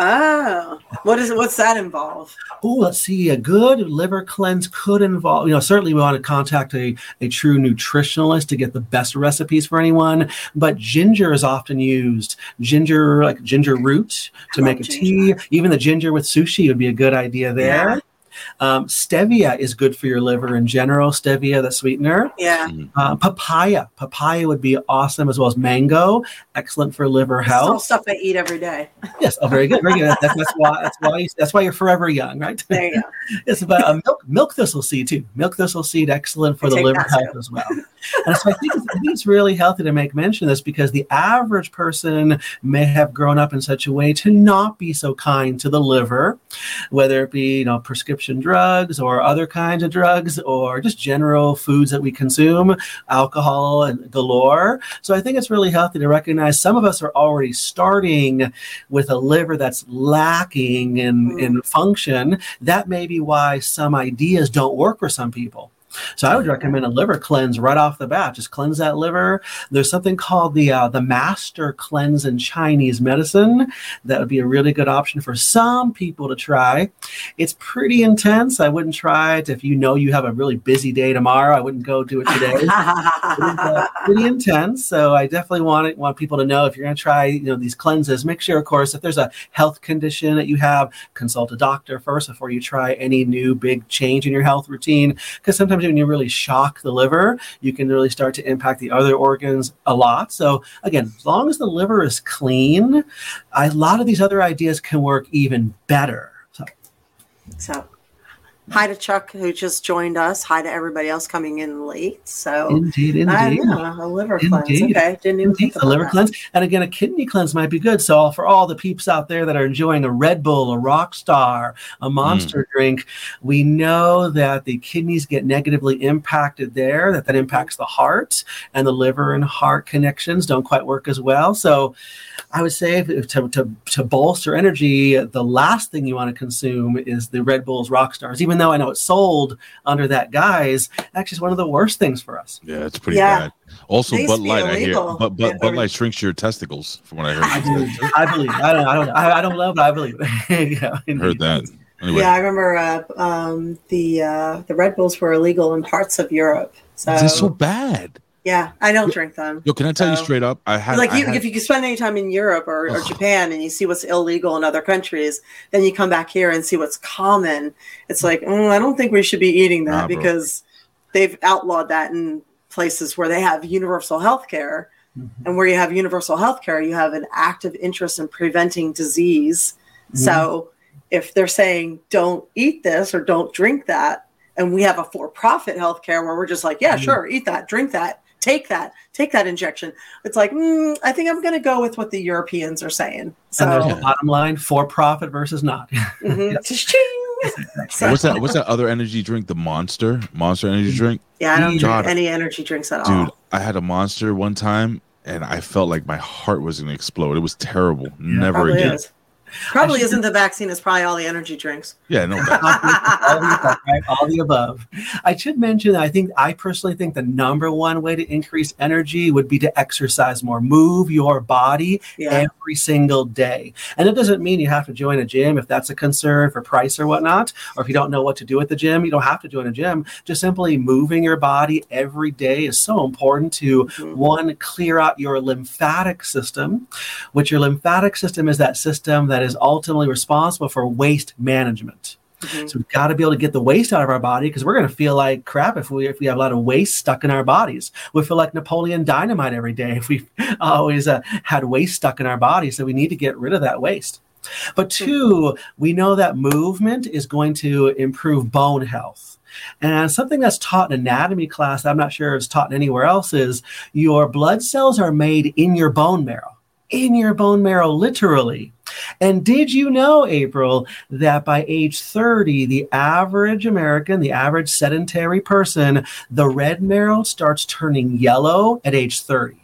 Oh, what is it? What's that involve? Oh, let's see. A good liver cleanse could involve, you know, certainly we want to contact a, a true nutritionalist to get the best recipes for anyone. But ginger is often used. Ginger, like ginger root to make a love tea. Even the ginger with sushi would be a good idea there. Yeah. Um, stevia is good for your liver in general. Stevia, the sweetener. Yeah, Uh, papaya. Papaya would be awesome as well as mango. Excellent for liver it's all health. stuff I eat every day. Yes. Oh, very good. Very good. That's, that's why. That's why. You, That's why you're forever young, right? There you go. It's about uh, milk, milk thistle seed too. Milk thistle seed, excellent for I the liver health too. as well. And so I think, it's, I think it's really healthy to make mention of this because the average person may have grown up in such a way to not be so kind to the liver, whether it be you know prescription drugs or other kinds of drugs or just general foods that we consume, alcohol and galore. So I think it's really healthy to recognize some of us are already starting with a liver that's lacking in, Mm. in function. That may be why some ideas don't work for some people. So I would recommend a liver cleanse right off the bat. Just cleanse that liver. There's something called the uh, the Master Cleanse in Chinese medicine. That would be a really good option for some people to try. It's pretty intense. I wouldn't try it if you know you have a really busy day tomorrow. I wouldn't go do it today. it is, uh, pretty intense. So I definitely want it, want people to know if you're going to try you know these cleanses, make sure, of course, if there's a health condition that you have, consult a doctor first before you try any new big change in your health routine. Because sometimes you really shock the liver, you can really start to impact the other organs a lot. So again, as long as the liver is clean, a lot of these other ideas can work even better. So, So, hi to Chuck who just joined us. Hi to everybody else coming in late. So, indeed, I indeed. know, a liver cleanse. Okay, didn't even Indeed, think a liver that. cleanse, and again, a kidney cleanse might be good. So, for all the peeps out there that are enjoying a Red Bull, a Rock Star, a hmm. Monster drink, we know that the kidneys get negatively impacted there. That that impacts the heart, and the liver and heart connections don't quite work as well. So, I would say if- to, to, to bolster energy, the last thing you want to consume is the Red Bulls Rockstars. Even though I know it's sold under that guise, actually, it's one of the worst things for us. Yeah, it's pretty Yeah. bad. Also, They used Bud to be Light, I hear, illegal. but but Yeah, Bud Light shrinks your testicles, from what I I heard. believe. I believe. I don't. I don't. I, I don't love, but I believe. yeah, I heard that. Anyway, Yeah, I remember uh, um, the uh, the Red Bulls were illegal in parts of Europe. So, this is so bad. Yeah, I don't drink them. Yo, can I tell you straight up? I had like you, had- if you spend any time in Europe or, or Japan and you see what's illegal in other countries, then you come back here and see what's common. It's like mm, I don't think we should be eating that Nah, bro. because they've outlawed that in places where they have universal health care. Mm-hmm. And where you have universal health care, you have an active interest in preventing disease. Mhm. So if they're saying don't eat this or don't drink that, and we have a for-profit healthcare where we're just like, yeah, Mhm. sure, eat that, drink that, take that, take that injection. It's like, mm, I think I'm going to go with what the Europeans are saying. So, and there's Yeah. the bottom line: for profit versus not. mhm. So- what's that? What's that other energy drink? The Monster, Monster energy drink, Yeah, I don't God. drink any energy drinks at dude. all. Dude, I had a Monster one time, and I felt like my heart was gonna explode. It was terrible. Never again. is. Probably isn't the vaccine. It's probably all the energy drinks. Yeah, no. all, the above, right? all the above. I should mention that I think I personally think the number one way to increase energy would be to exercise more, move your body Yeah. every single day. And it doesn't mean you have to join a gym if that's a concern for price or whatnot, or if you don't know what to do at the gym, you don't have to join a gym. Just simply moving your body every day is so important to Mhm. one clear out your lymphatic system, which your lymphatic system is that system that is ultimately responsible for waste management. Mhm. So we've got to be able to get the waste out of our body because we're going to feel like crap if we if we have a lot of waste stuck in our bodies. We feel like Napoleon Dynamite every day if we've always uh, had waste stuck in our bodies. So we need to get rid of that waste. But two, we know that movement is going to improve bone health. And something that's taught in anatomy class, I'm not sure it's taught anywhere else, is your blood cells are made in your bone marrow, in your bone marrow, literally. And did you know, April, that by age 30, the average American, the average sedentary person, the red marrow starts turning yellow at age 30?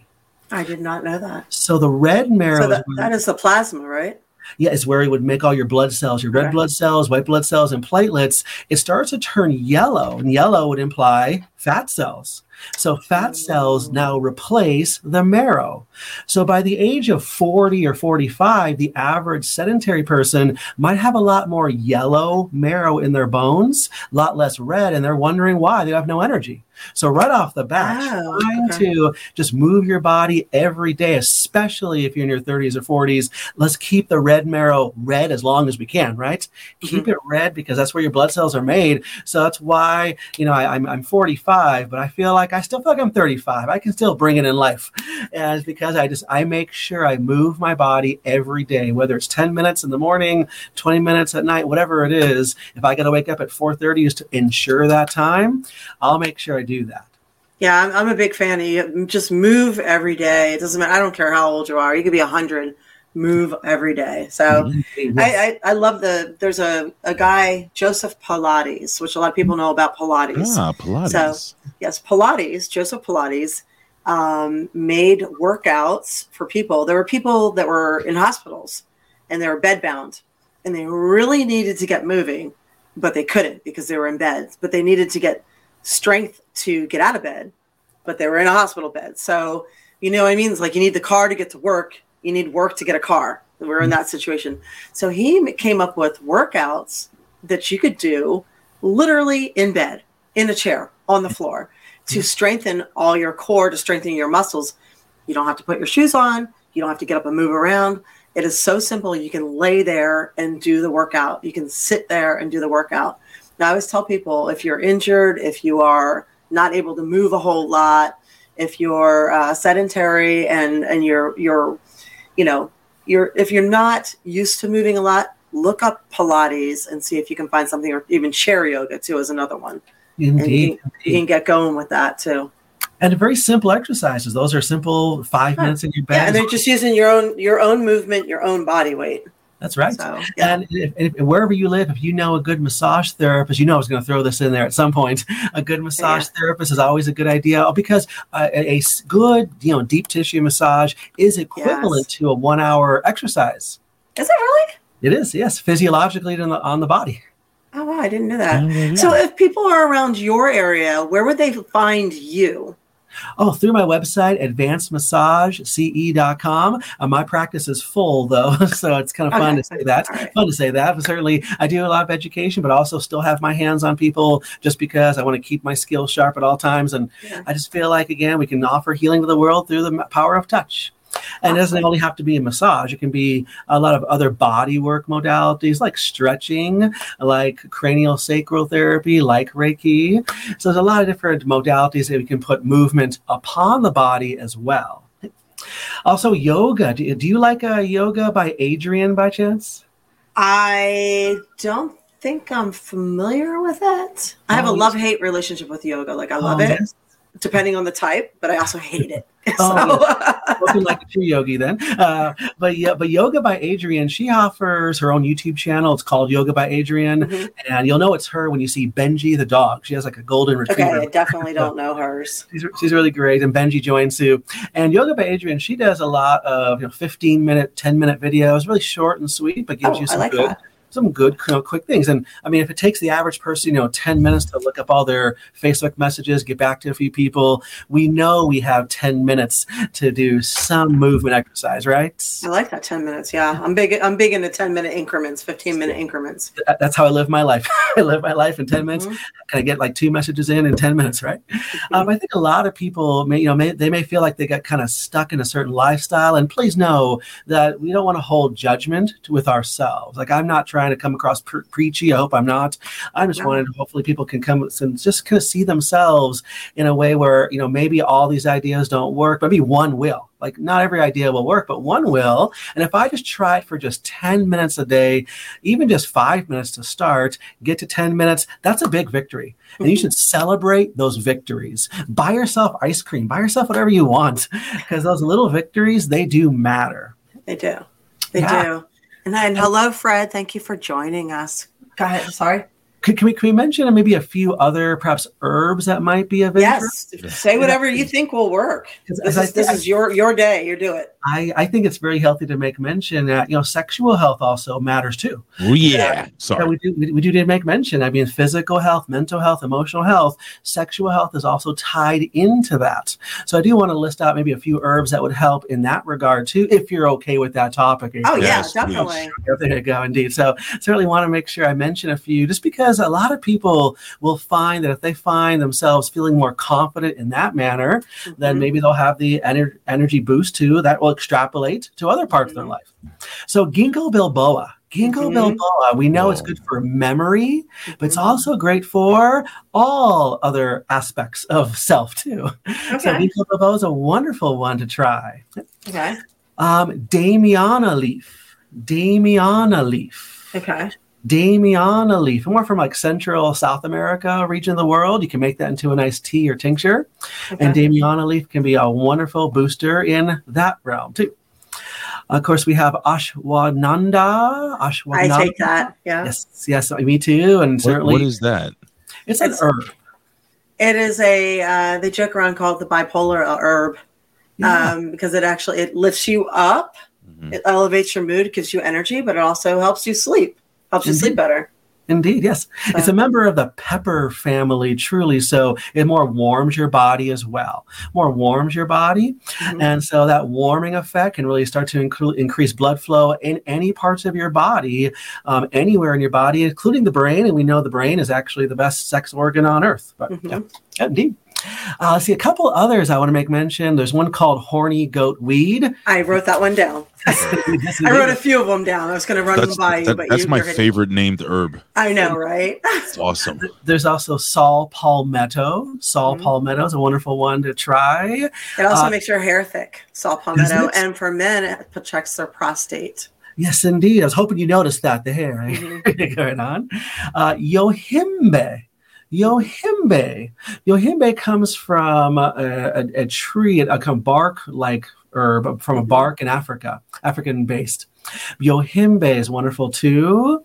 I did not know that. So the red marrow So that, is, that is the plasma, right? yeah, is where it would make all your blood cells, your red Okay. blood cells, white blood cells, and platelets. It starts to turn yellow, and yellow would imply fat cells. So fat cells now replace the marrow. So by the age of 40 or 45, the average sedentary person might have a lot more yellow marrow in their bones, a lot less red, and they're wondering why they have no energy. So right off the bat, Oh, trying okay. to just move your body every day, especially if you're in your 30s or 40s. Let's keep the red marrow red as long as we can, right? Mm-hmm. Keep it red because that's where your blood cells are made. So that's why, you know, I, I'm, I'm 45, but I feel like I still feel like I'm 35. I can still bring it in life. And it's because I just, I make sure I move my body every day, whether it's 10 minutes in the morning, 20 minutes at night, whatever it is. If I got to wake up at 4.30 is to ensure that time, I'll make sure I do that. Yeah, I'm, I'm a big fan of you. Just move every day. It doesn't matter. I don't care how old you are. You could be a hundred. Move every day. So Mm-hmm. I, I, I love the. There's a, a guy Joseph Pilates, which a lot of people know about Pilates. Ah, Pilates. So- Yes, Pilates. Joseph Pilates um, made workouts for people. There were people that were in hospitals and they were bedbound, and they really needed to get moving, but they couldn't because they were in beds. But they needed to get strength to get out of bed, but they were in a hospital bed. So, you know what I mean? It's like you need the car to get to work, you need work to get a car. We're in mm-hmm. that situation. So he came up with workouts that you could do literally in bed, in a chair, on the floor to mm-hmm. strengthen all your core, to strengthen your muscles. You don't have to put your shoes on, you don't have to get up and move around. It is so simple. You can lay there and do the workout. You can sit there and do the workout. Now, I always tell people if you're injured, if you are not able to move a whole lot, if you're uh, sedentary and and you're you're you know you're if you're not used to moving a lot, look up Pilates and see if you can find something, or even chair yoga too is another one. And Indeed. you can, you can get going with that too. And very simple exercises. Those are simple five minutes in your bed. Yeah, and they're just using your own your own movement, your own body weight. That's right. So yeah, And if, if, wherever you live, if you know a good massage therapist, you know I was going to throw this in there at some point. A good massage therapist is always a good idea because uh, a, a good, you know, deep tissue massage is equivalent to a one-hour exercise. is it really? It is, yes, physiologically on the, on the body. Oh wow, I didn't know that. So if people are around your area, where would they find you? Oh, through my website, advancedmassagece.com. Uh, my practice is full though, so it's kind of fun Okay. to say that. Right. Fun to say that. But certainly, I do a lot of education, but also still have my hands on people just because I want to keep my skills sharp at all times. And Yeah. I just feel like, again, we can offer healing to the world through the power of touch. And it doesn't only have to be a massage. It can be a lot of other body work modalities like stretching, like craniosacral therapy, like Reiki. So there's a lot of different modalities that we can put movement upon the body as well. Also, yoga. Do you, do you like uh, yoga by Adriene by chance? I don't think I'm familiar with it. I have a Oh, love hate relationship with yoga. Like I love Oh, it, yes. depending on the type, but I also hate it. Oh, so, Looking like a true yogi then. Uh, but yeah, but Yoga by Adriene, she offers her own YouTube channel. It's called Yoga by Adriene. Mhm. And you'll know it's her when you see Benji the dog. She has like a golden retriever. okay. I definitely don't know hers. She's, she's really great. And Benji joins too. And Yoga by Adrian, she does a lot of you know, 15 minute, 10 minute videos, really short and sweet, but gives Oh, you some like good. that. Some good, you know, quick things, and I mean, if it takes the average person, you know, ten minutes to look up all their Facebook messages, get back to a few people, we know we have ten minutes to do some movement exercise, right? I like that ten minutes. Yeah, I'm big. I'm big into ten minute increments, fifteen minute increments. That's how I live my life. I live my life in ten minutes. Mhm. Can I get like two messages in in ten minutes, right? Um, I think a lot of people may, you know, may, they may feel like they got kind of stuck in a certain lifestyle. And please know that we don't want to hold judgment with ourselves. Like I'm not trying to come across pre- preachy. I hope I'm not. I'm just wanting, hopefully, people can come and just kind of see themselves in a way where you know maybe all these ideas don't work, but maybe one will. Like not every idea will work, but one will. And if I just try it for just ten minutes a day, even just five minutes to start, get to ten minutes, that's a big victory. And you mm-hmm. should celebrate those victories. Buy yourself ice cream, buy yourself whatever you want, because those little victories, they do matter. They do. They Yeah. do. And then, hello, Fred. Thank you for joining us. Go ahead. Sorry. Could, can, we, can we mention maybe a few other perhaps herbs that might be of interest? Yes. Say whatever you think will work. This as I is this think- is your your day. You do it. I, I think it's very healthy to make mention that you know sexual health also matters too. Oh, yeah. Yeah, Sorry. we do we, we do need to make mention. I mean, physical health, mental health, emotional health, sexual health is also tied into that. So I do want to list out maybe a few herbs that would help in that regard too, if you're okay with that topic. Oh Yes, yeah, please. definitely. There you go, indeed. So certainly want to make sure I mention a few, just because a lot of people will find that if they find themselves feeling more confident in that manner, then Mhm. maybe they'll have the ener- energy boost too that will extrapolate to other parts of their Mhm. life. So ginkgo bilboa. Ginkgo Mhm. bilboa, we know it's good for memory, but it's Mhm. also great for all other aspects of self too. So ginkgo bilboa is a wonderful one to try. Okay. Um, Damiana leaf. Damiana leaf. Okay. Damiana leaf. And we're from like Central South America region of the world. You can make that into a nice tea or tincture. Okay. And Damiana leaf can be a wonderful booster in that realm too. Of course, we have ashwananda. I Ashwananda. take that. Yeah. Yes, yes, me too. And What- certainly, what is that? it's an It's- herb. It is a uh, they joke around called the bipolar herb Yeah. um, because it actually it lifts you up, Mhm. it elevates your mood, gives you energy, but it also helps you sleep, helps you sleep Indeed. better. Indeed, yes. It's a member of the pepper family, truly. So it more warms your body as well. More warms your body. Mhm. And so that warming effect can really start to incre- increase blood flow in any parts of your body, um, anywhere in your body, including the brain. And we know the brain is actually the best sex organ on earth. But Mhm. yeah, yeah, indeed. Uh, let's see a couple others I want to make mention. There's one called horny goat weed. I wrote that one down. I wrote a few of them down. I was going to run That's, them by you, but that's you, my you're gonna- favorite named herb. I know, right? It's awesome. There's also Saw Palmetto. Saw Mhm. Palmetto is a wonderful one to try. It also Uh, makes your hair thick. Saw palmetto, and for men, it protects their prostate. Yes, indeed. I was hoping you noticed that, the hair Mhm. going on. Uh, Yohimbe. Yohimbe. Yohimbe comes from a, a, a tree, a kind of bark like herb from a Mhm. bark in Africa, African based. Yohimbe is wonderful too.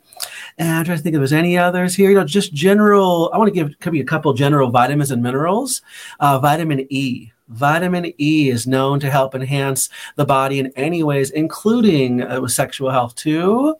And I'm trying to think if there's any others here. You know, just general, I want to give could be a couple general vitamins and minerals. Uh, vitamin E. Vitamin E is known to help enhance the body in any ways, including uh, with sexual health too,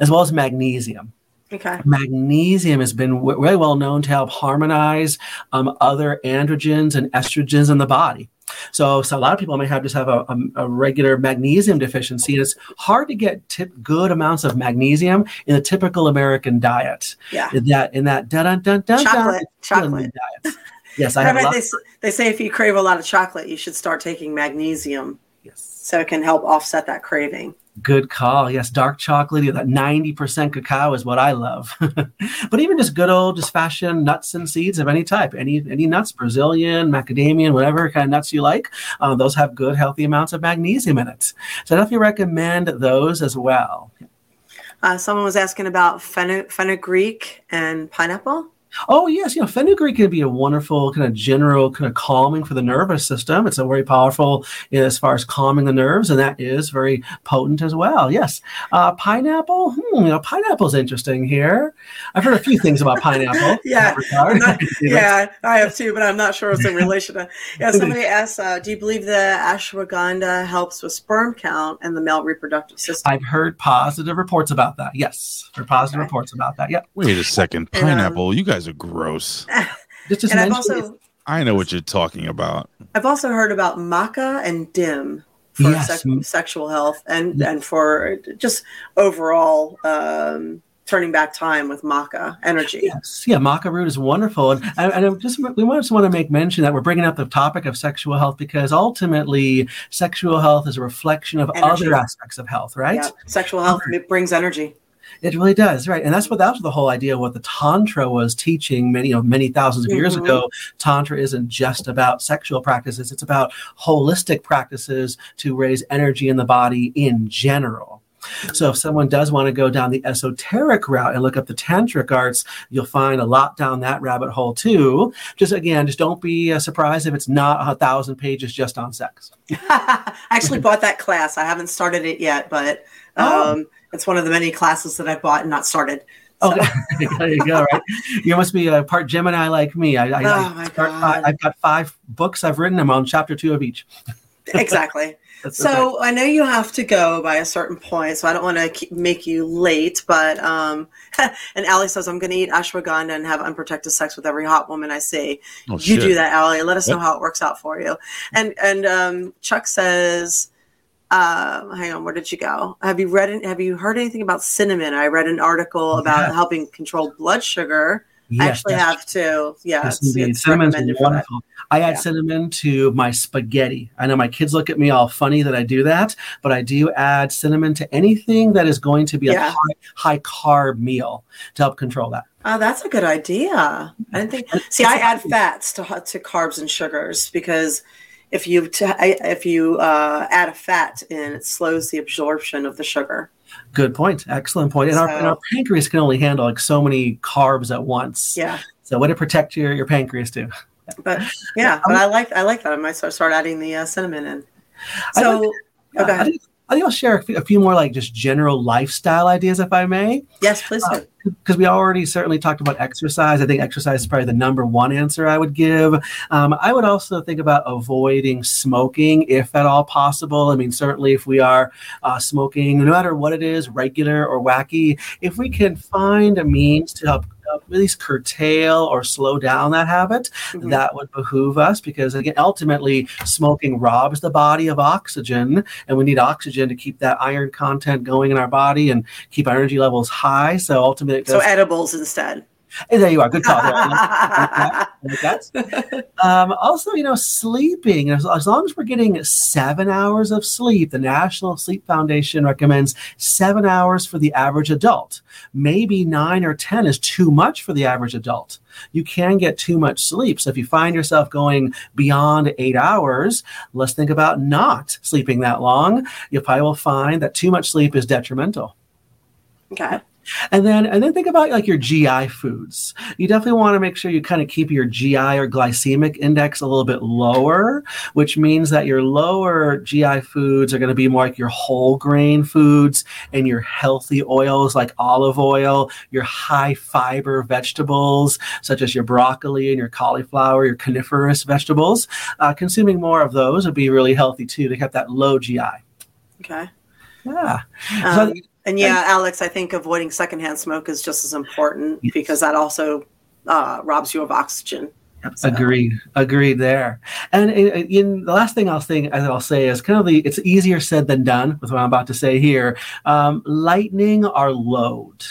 as well as magnesium. Okay. Magnesium has been w- very well known to help harmonize um, other androgens and estrogens in the body. So, so a lot of people may have just have a, a, a regular magnesium deficiency. And it's hard to get tip, good amounts of magnesium in the typical American diet. Yeah. In that in that dun dun dun dun Chocolate. dun Chocolate. diet. Yes, I have a lot. they, they say if you crave a lot of chocolate, you should start taking magnesium Yes. so it can help offset that craving. Good call. Yes, dark chocolate, that 90% cacao is what I love. but even just good old, just fashion nuts and seeds of any type, any any nuts, Brazilian, macadamian, whatever kind of nuts you like, uh, those have good, healthy amounts of magnesium in it. So I definitely recommend those as well. Uh, someone was asking about fenugreek and pineapple. Oh yes, you know fenugreek can be a wonderful kind of general kind of calming for the nervous system. It's a very powerful you know, as far as calming the nerves, and that is very potent as well. Yes, uh, pineapple. Hmm, you know, pineapple's interesting here. I've heard a few things about pineapple. Yeah, in that regard. Not- yeah, I have too, but I'm not sure it's in relation to. Yeah, somebody asked, uh, "Do you believe the ashwagandha helps with sperm count and the male reproductive system?" I've heard positive reports about that. Yes, heard positive Okay. reports about that. Yep. Wait a second. And, um, Pineapple, you guys are gross. Just, just and I've also I know what you're talking about. I've also heard about maca and DIM for Yes. sex- sexual health and Yeah. and for just overall um, turning back time with maca energy. Yes, yeah, maca root is wonderful, and, and, and I'm just we just want to make mention that we're bringing up the topic of sexual health because ultimately, sexual health is a reflection of Energy. other aspects of health, right? Yeah, sexual health it brings energy. It really does, right? And that's what that was the whole idea of what the tantra was teaching many, you know, many thousands of years Mhm. ago. Tantra isn't just about sexual practices; it's about holistic practices to raise energy in the body in general. So, if someone does want to go down the esoteric route and look up the tantric arts, you'll find a lot down that rabbit hole too. Just again, just don't be uh, surprised if it's not a thousand pages just on sex. I actually bought that class. I haven't started it yet, but Oh. It's one of the many classes that I bought and not started. So, Oh, there you go. Right, you must be a part Gemini like me. I, I, Oh, I my start God. five, I've got five books I've written. I'm on chapter two of each. exactly. That's okay. So I know you have to go by a certain point, so I don't want to make you late. But um, and Allie says I'm going to eat ashwagandha and have unprotected sex with every hot woman I see. Oh, you shit. do that, Allie. Let us know how it works out for you. And and um, Chuck says, uh, hang on, where did you go? Have you read? Have you heard anything about cinnamon? I read an article about Yeah. helping control blood sugar. I actually have to. Yeah, yes, it's, indeed. it's Cinnamon's recommended for that. wonderful. I add Yeah. cinnamon to my spaghetti. I know my kids look at me all funny that I do that, but I do add cinnamon to anything that is going to be a high, high carb meal to help control that. Oh, that's a good idea. I didn't think. See, I add fats to to carbs and sugars because if you t- if you uh, add a fat in, it slows the absorption of the sugar. Good point. Excellent point. And, our, and our pancreas can only handle like so many carbs at once. Yeah, So, what to protect your, your pancreas too. but yeah, but I like I like that. I might start start adding the uh, cinnamon in. So, like- go I ahead. I think I'll share a few, a few more like just general lifestyle ideas, if I may Yes, please because we already certainly talked about exercise. I think exercise is probably the number one answer I would give. Um, I would also think about avoiding smoking if at all possible. I mean, certainly if we are uh, smoking, no matter what it is, regular or wacky, if we can find a means to help. At least curtail or slow down that habit, Mhm. that would behoove us because, again, ultimately, smoking robs the body of oxygen, and we need oxygen to keep that iron content going in our body and keep our energy levels high. So ultimately, it so edibles instead. Hey, there you are. Good call. Yeah, like- I like that. Um, also, you know, sleeping. As, as long as we're getting seven hours of sleep, the National Sleep Foundation recommends seven hours for the average adult. Maybe nine or 10 is too much for the average adult. You can get too much sleep. So if you find yourself going beyond eight hours, let's think about not sleeping that long. You probably will find that too much sleep is detrimental. Okay. And then and then think about like your GI foods. You definitely want to make sure you kind of keep your GI or glycemic index a little bit lower, which means that your lower GI foods are going to be more like your whole grain foods and your healthy oils like olive oil, your high fiber vegetables such as your broccoli and your cauliflower, your coniferous vegetables. Uh, consuming more of those would be really healthy too to get that low GI. Okay. Yeah. Um, and yeah, Alex, I think avoiding secondhand smoke is just as important Yes. because that also uh, robs you of oxygen. So- Agreed. Agreed there. And in, in the last thing I'll say, I'll say is kind of the it's easier said than done with what I'm about to say here. Um, lightening our load.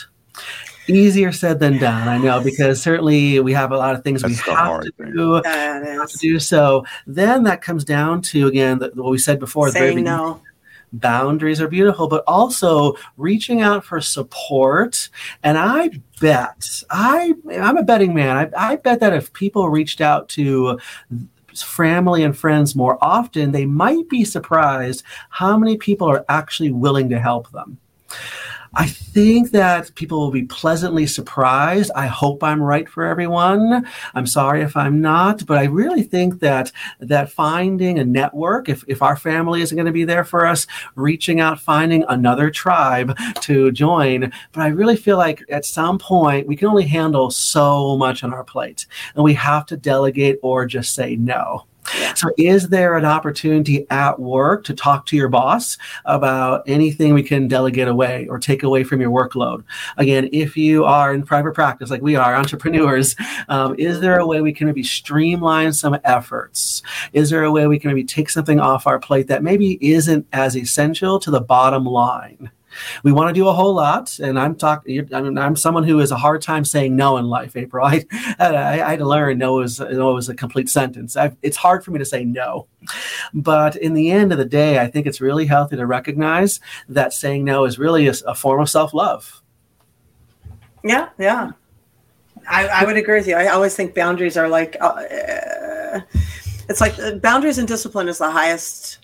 Easier said than done, I know, because certainly we have a lot of things we That's the have to do. Yeah, have to do so. Then that comes down to again the, what we said before. at the very Saying no. Boundaries are beautiful, but also reaching out for support. And I bet, I I'm a betting man. I, I bet that if people reached out to family and friends more often, they might be surprised how many people are actually willing to help them. I think that people will be pleasantly surprised. I hope I'm right for everyone. I'm sorry if I'm not, but I really think that that finding a network, if, if our family isn't going to be there for us, reaching out, finding another tribe to join. But I really feel like at some point we can only handle so much on our plate and we have to delegate or just say no. So, is there an opportunity at work to talk to your boss about anything we can delegate away or take away from your workload? Again, if you are in private practice, like we are entrepreneurs, um, is there a way we can maybe streamline some efforts? Is there a way we can maybe take something off our plate that maybe isn't as essential to the bottom line? We want to do a whole lot, and I'm talking. I'm, I'm someone who has a hard time saying no in life. April, I, I, I had to learn no is no is a complete sentence. i it's hard for me to say no, but in the end of the day, I think it's really healthy to recognize that saying no is really a, a form of self love. Yeah, yeah. I, I would agree with you. I always think boundaries are like, uh, it's like uh, boundaries and discipline is the highest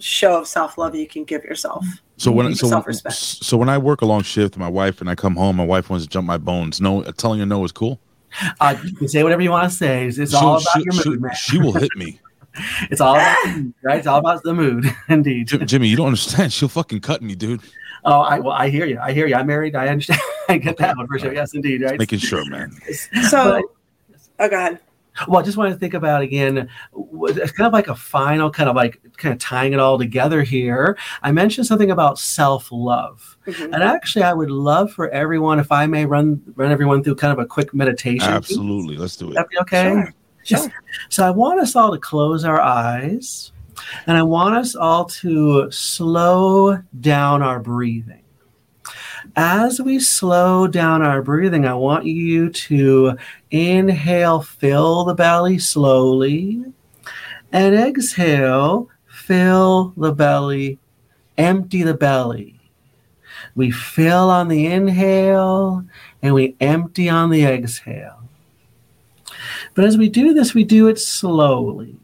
show of self love you can give yourself. So when so when, so when I work a long shift, my wife and I come home, my wife wants to jump my bones. No, telling her no is cool. Uh, you can say whatever you want to say. It's, it's She'll- all about she- your she- mood, man. She will hit me, It's all about the mood, right? It's all about the mood, indeed. Jim, Jimmy. You don't understand. She'll fucking cut me, dude. Oh, I well, I hear you. I hear you. I'm married. I understand. I get that one for sure. Yes, indeed. Right. Making sure, man. So, oh, go ahead. Well, I just want to think about again, it's kind of like a final, kind of like kind of tying it all together here. I mentioned something about self love, Mhm. and actually, I would love for everyone, if I may run run everyone through kind of a quick meditation. Absolutely, let's do it. That'd be okay. Sure. Just- so I want us all to close our eyes, and I want us all to slow down our breathing. As we slow down our breathing, I want you to inhale, fill the belly slowly, and exhale, fill the belly, empty the belly. We fill on the inhale and we empty on the exhale. But as we do this, we do it slowly,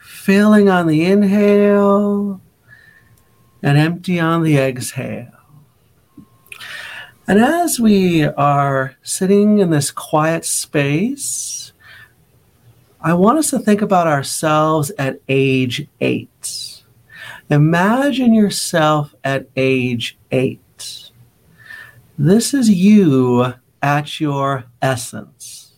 filling on the inhale and empty on the exhale. And as we are sitting in this quiet space, I want us to think about ourselves at age eight. Imagine yourself at age eight. This is you at your essence.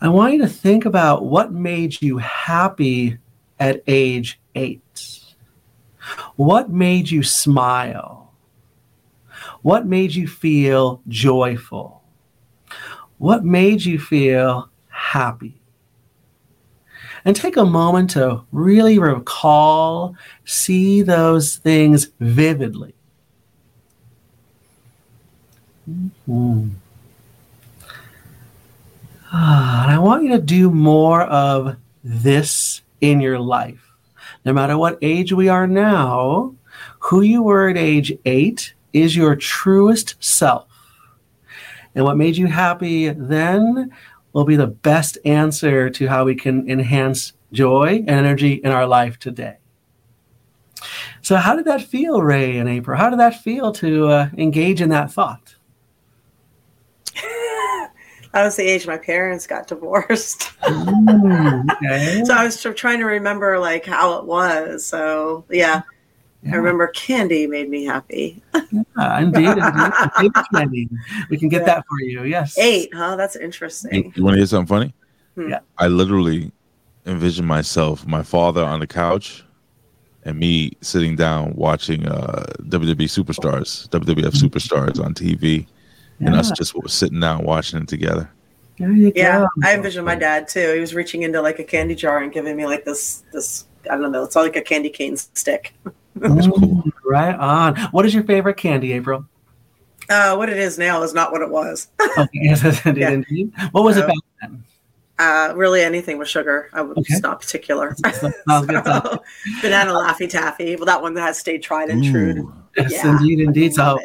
I want you to think about what made you happy at age eight. What made you smile? What made you feel joyful? What made you feel happy? And take a moment to really recall, see those things vividly. Mm. And I want you to do more of this in your life. No matter what age we are now, who you were at age eight is your truest self. And what made you happy then will be the best answer to how we can enhance joy and energy in our life today. So, how did that feel, Ray and April? How did that feel to uh, engage in that thought? That was the age my parents got divorced. Ooh, okay. so I was trying to remember like how it was. So yeah, Yeah. I remember candy made me happy. Yeah, indeed, indeed. Candy. We can get Yeah. that for you. Yes. Eight, huh? That's interesting. You, interesting. want to hear something funny? Hmm. Yeah. I literally envision myself, my father on the couch, and me sitting down watching uh, WWE superstars, WWF superstars on TV, and us just sitting down watching it together. there you Yeah, go. I envisioned my dad too. He was reaching into like a candy jar and giving me like this this I don't know. It's all like a candy cane stick. That's cool. Mm, Right on. What is your favorite candy, April? Uh, what it is now is not what it was. Okay, yes, indeed, Yeah. indeed. What was it back then? Uh, really, anything with sugar. I was Okay. not particular. So, banana laffy taffy. Well, that one that has stayed tried and true. Yes, Yeah. indeed, indeed. So,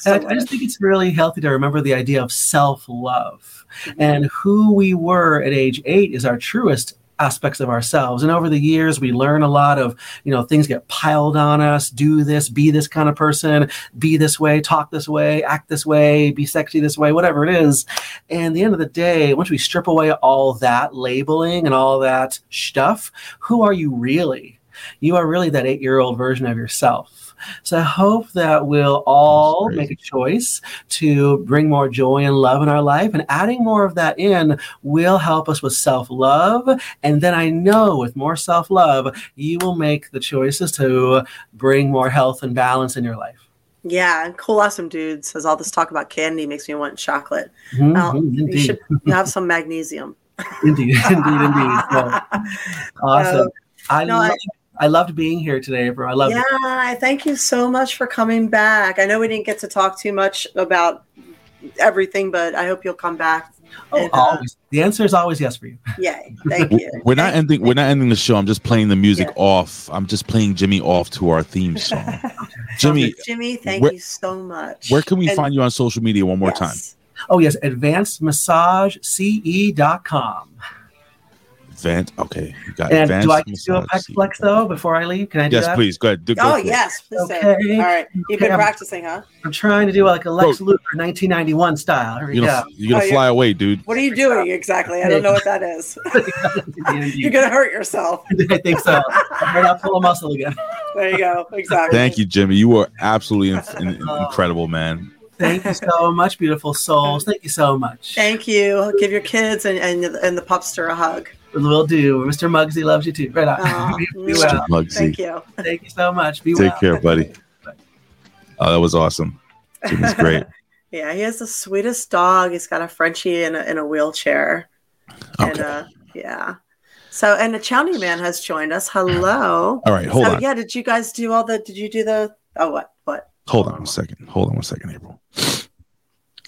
So I, I just think it's really healthy to remember the idea of self love Mm-hmm. and who we were at age eight is our truest aspects of ourselves. And over the years we learn a lot of you know things get piled on us. Do this be this kind of person be this way talk this way act this way be sexy this way whatever it is. And at the end of the day once we strip away all that labeling and all that stuff who are you really? You are really that eight year old version of yourself so I hope that we'll all make a choice to bring more joy and love in our life. And adding more of that in will help us with self love. And then I know with more self love, you will make the choices to bring more health and balance in your life. Yeah, and cool awesome dude says all this talk about candy makes me want chocolate. Mhm, Well, You should have some magnesium. indeed, indeed, indeed. So, awesome. I, no, love, I loved being here today, April. I love it. yeah, I thank you so much for coming back. I know we didn't get to talk too much about everything, but I hope you'll come back. Oh, And, uh, always. The answer is always yes for you. Yay! Thank you. We're not ending. We're not ending the show. I'm just playing the music Yeah. off. I'm just playing Jimmy off to our theme song. Jimmy, Jimmy, thank where- you so much. where can we And- find you on social media one more time? yes. Oh, yes, advancedmassagece.com. Vent. Okay, you got And advanced do I do a massage peck seat. flex though before I leave? Can I do Yes, that? please. Go ahead. Do, go Oh for yes, please do. Okay. All right, you've Okay, been practicing, huh? I'm trying to do like a Lex Luger 1991 style. Here we You're go. gonna, you're gonna Oh, fly away, dude. What are you doing exactly? I don't know what that is. You're gonna hurt yourself. I think so. I'm ready to pull a muscle again. There you go. Exactly. Thank you, Jimmy. You were absolutely inf- in- oh. incredible, man. Thank you so much, beautiful souls. Thank you so much. Thank you. Give your kids and, and, and the pupster a hug. Will do. Mr. Muggsy loves you too. Right on. Aw. Be, be Mr. well. Mugsy. Thank you. Thank you so much. Be Take well. care, buddy. Oh, that was awesome. Jimmy's great. Yeah, he has the sweetest dog. He's got a Frenchie in a, in a wheelchair. And Okay. uh, yeah. So, and the Chowney man has joined us. Hello. All right, hold so, on. yeah, did you guys do all the, did you do the, oh, what? What? Hold on one second. Hold on one second, April.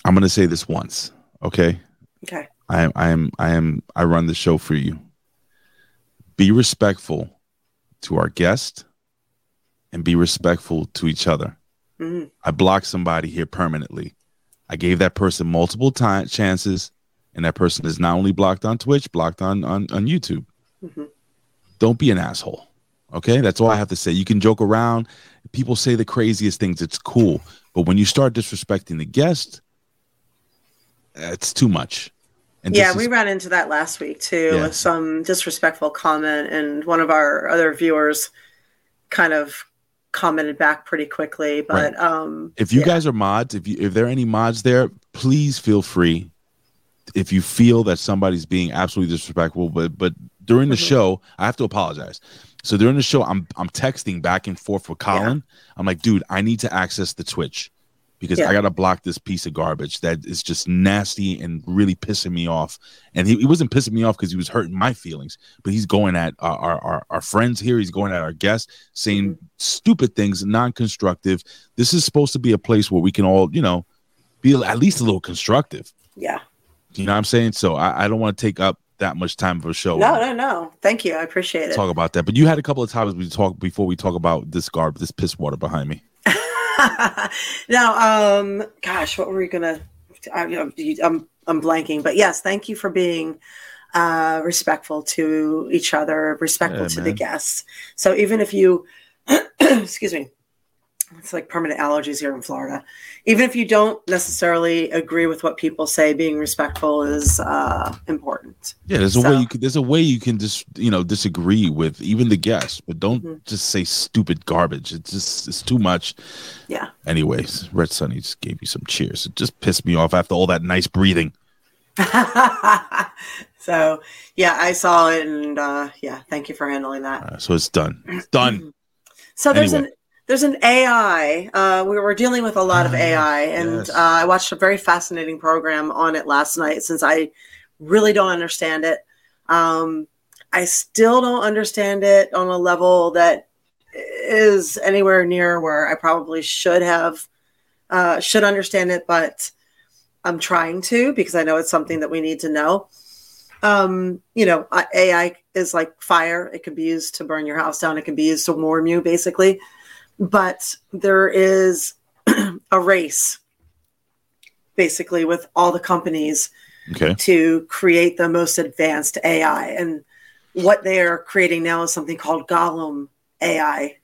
I'm gonna say this once, okay? Okay. I am I am I am I run the show for you. Be respectful to our guest and be respectful to each other. Mhm. I blocked somebody here permanently. I gave that person multiple time chances, and that person is not only blocked on Twitch, blocked on on, on YouTube. Mhm. Don't be an asshole. Okay, that's all I have to say. You can joke around. People say the craziest things. It's cool, but when you start disrespecting the guest, it's too much. And yeah, we is- ran into that last week too Yeah. with some disrespectful comment, and one of our other viewers kind of commented back pretty quickly. But um, if you yeah. guys are mods, if you if there are any mods there, please feel free. If you feel that somebody's being absolutely disrespectful, but but during the Mhm. show, I have to apologize. So during the show, I'm I'm texting back and forth with Colin. I'm like, dude, I need to access the Twitch because Yeah. I gotta block this piece of garbage that is just nasty and really pissing me off. And he, he wasn't pissing me off because he was hurting my feelings, but he's going at our, our our our friends here. He's going at our guests, saying mm-hmm. stupid things, non-constructive. This is supposed to be a place where we can all, you know, be at least a little constructive. yeah. You know what I'm saying? So I, I don't want to take up that much time for a show. No, no, no. Thank you. I appreciate it. Talk about that, but you had a couple of times we talk before we talk about this garb, this piss water behind me. now, um, gosh, what were we gonna? I, am I'm, I'm blanking, but yes, thank you for being uh, respectful to each other, respectful Yeah, to the guests. So even if you, excuse me, it's like permanent allergies here in Florida. Even if you don't necessarily agree with what people say, being respectful is uh, important. Yeah, there's a So- way you can. There's a way you can just you know disagree with even the guests, but don't Mhm. just say stupid garbage. It's just it's too much. Yeah. Anyways, Red Sunny just gave you some cheers. It just pissed me off after all that nice breathing. so yeah, I saw it, and uh, yeah, thank you for handling that. Right, so it's done. It's done. So there's Anyway. an there's an AI. Uh, we were dealing with a lot of Ah, AI, and yes. uh, I watched a very fascinating program on it last night. Since I really don't understand it, um, I still don't understand it on a level that is anywhere near where I probably should have uh, should understand it, but I'm trying to because I know it's something that we need to know. Um, you know, AI is like fire. It can be used to burn your house down. It can be used to warm you, basically. But there is a race, basically, with all the companies Okay. to create the most advanced AI. And what they are creating now is something called Gollum AI.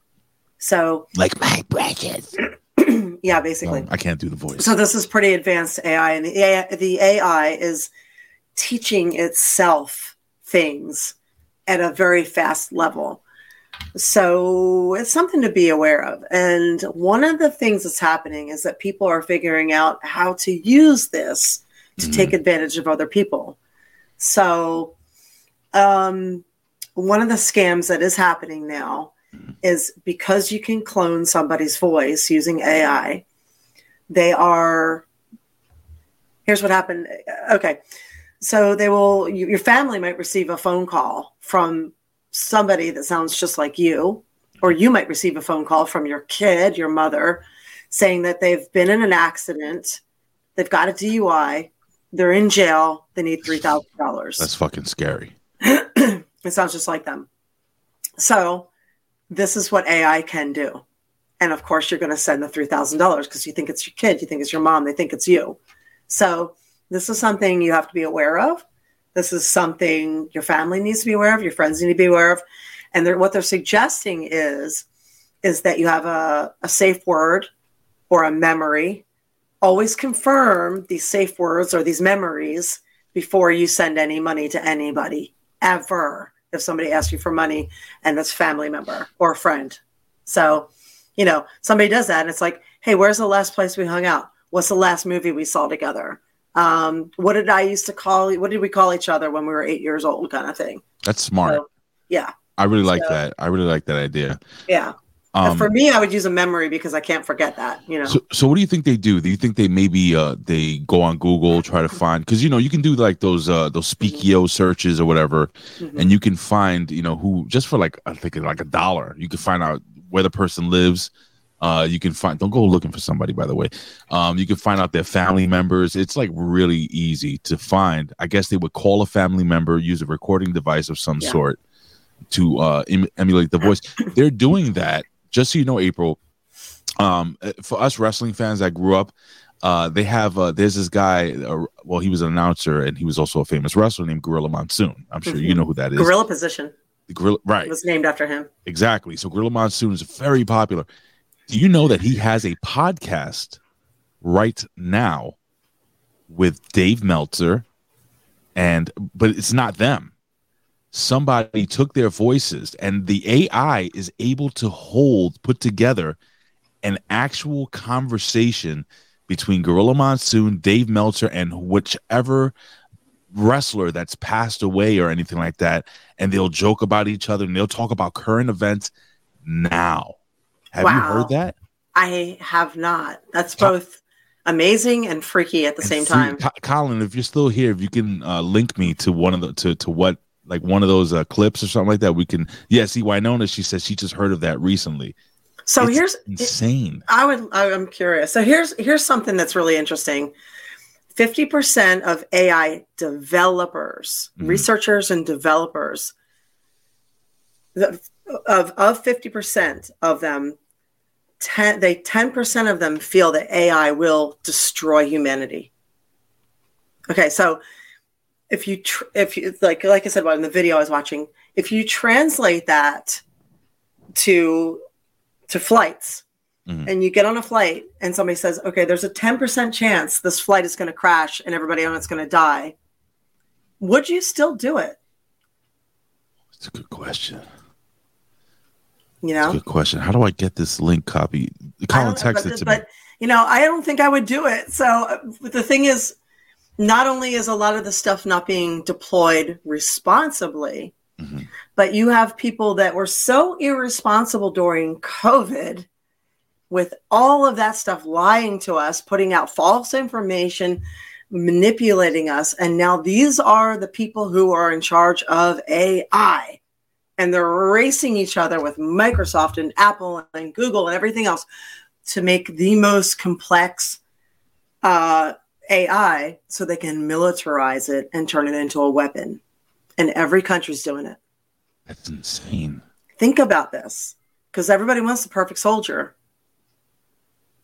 So, Like my precious. yeah, basically. No, I can't do the voice. So this is pretty advanced AI, and the AI, the AI is teaching itself things at a very fast level. So it's something to be aware of. And one of the things that's happening is that people are figuring out how to use this to Mhm. take advantage of other people. So um, one of the scams that is happening now is because you can clone somebody's voice using AI, they are here's what happened okay so they will you, your family might receive a phone call from somebody that sounds just like you or you might receive a phone call from your kid your mother saying that they've been in an accident they've got a dui they're in jail they need $3000 That's fucking scary. it sounds just like them. So, this is what AI can do. And of course, you're going to send the $3,000 because you think it's your kid, you think it's your mom, they think it's you. So, this is something you have to be aware of. This is something your family needs to be aware of, your friends need to be aware of. And they're, what they're suggesting is is that you have a, a safe word or a memory. Always confirm these safe words or these memories before you send any money to anybody ever if somebody asks you for money and it's family member or friend. So, you know, somebody does that and it's like, hey, where's the last place we hung out? What's the last movie we saw together? Um, what did I used to call what did we call each other when we were eight years old kind of thing? That's smart. So, yeah. I really like so- that. I really like that idea. Yeah. Um, for me, I would use a memory because I can't forget that, you know. So, so what do you think they do? Do you think they maybe uh they go on Google try to find because you know you can do like those uh those Spokeo searches or whatever, Mhm. and you can find you know who just for like I think like a dollar you can find out where the person lives. Uh, you can find don't go looking for somebody by the way. Um, you can find out their family members. It's like really easy to find. I guess they would call a family member, use a recording device of some Yeah. sort to uh em- emulate the voice. They're doing that just so you know, April um uh, for us wrestling fans that grew up uh they have uh there's this guy uh, well he was an announcer and he was also a famous wrestler named gorilla monsoon i'm sure you Mhm. know who that is Gorilla position The gorilla right was named after him. exactly so gorilla monsoon is very popular do you know that he has a podcast right now with dave meltzer and but it's not them somebody took their voices and the AI is able to hold, put together an actual conversation between Gorilla Monsoon, Dave Meltzer, and whichever wrestler that's passed away or anything like that. And they'll joke about each other and they'll talk about current events now. Have you heard that? I have not. That's both amazing and freaky at the And same free- time. Co- Colin, if you're still here, if you can uh, link me to one of the to to what like one of those uh, clips or something like that, we can. Yeah, see, Winona, she says she just heard of that recently. So It's here's insane. I would I'm curious. So here's here's something that's really interesting. 50% of AI developers, Mhm. researchers and developers the, of of 50% of them 10 they 10% of them feel that AI will destroy humanity. Okay, so if you tr- if you like like I said in the video I was watching, if you translate that to to flights Mhm. and you get on a flight and somebody says, okay, there's a 10% chance this flight is going to crash and everybody on it's going to die, would you still do it? It's a good question. You know? good question. How do I get this link copy? Colin texted but, to but, me. you know, I don't think I would do it. So uh, the thing is, not only is a lot of the stuff not being deployed responsibly, Mhm. but you have people that were so irresponsible during COVID with all of that stuff lying to us, putting out false information, manipulating us. And now these are the people who are in charge of AI. And they're racing each other with Microsoft and Apple and Google and everything else to make the most complex uh, AI so they can militarize it and turn it into a weapon. And every country's doing it. That's insane. Think about this because everybody wants the perfect soldier.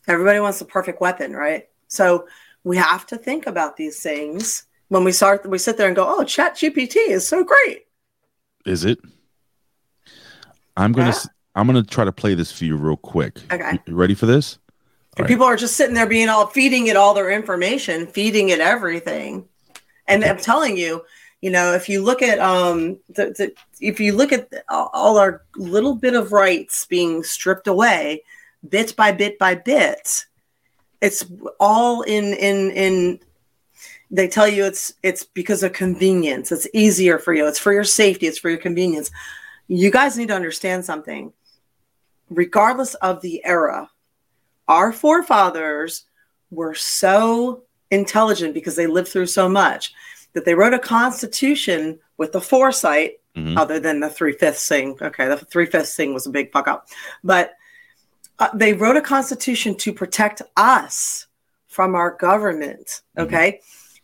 Everybody wants the perfect weapon, right? So we have to think about these things when we start. We sit there and go, "Oh, Chat GPT is so great." Is it? I'm gonna. Yeah. I'm gonna try to play this for you real quick. Okay. You- ready for this? Right. people are just sitting there being all feeding it all their information, feeding it everything. And I'm telling you, you know, if you look at um, the, the, if you look at all all our little bit of rights being stripped away, bit by bit by bit, it's all in in in. They tell you it's it's because of convenience. It's easier for you. It's for your safety. It's for your convenience. You guys need to understand something. Regardless of the era, our forefathers were so intelligent because they lived through so much that they wrote a constitution with the foresight, Mhm. other than the three fifths thing. Okay, the three fifths thing was a big fuck up, but uh, they wrote a constitution to protect us from our government. Mhm. Okay,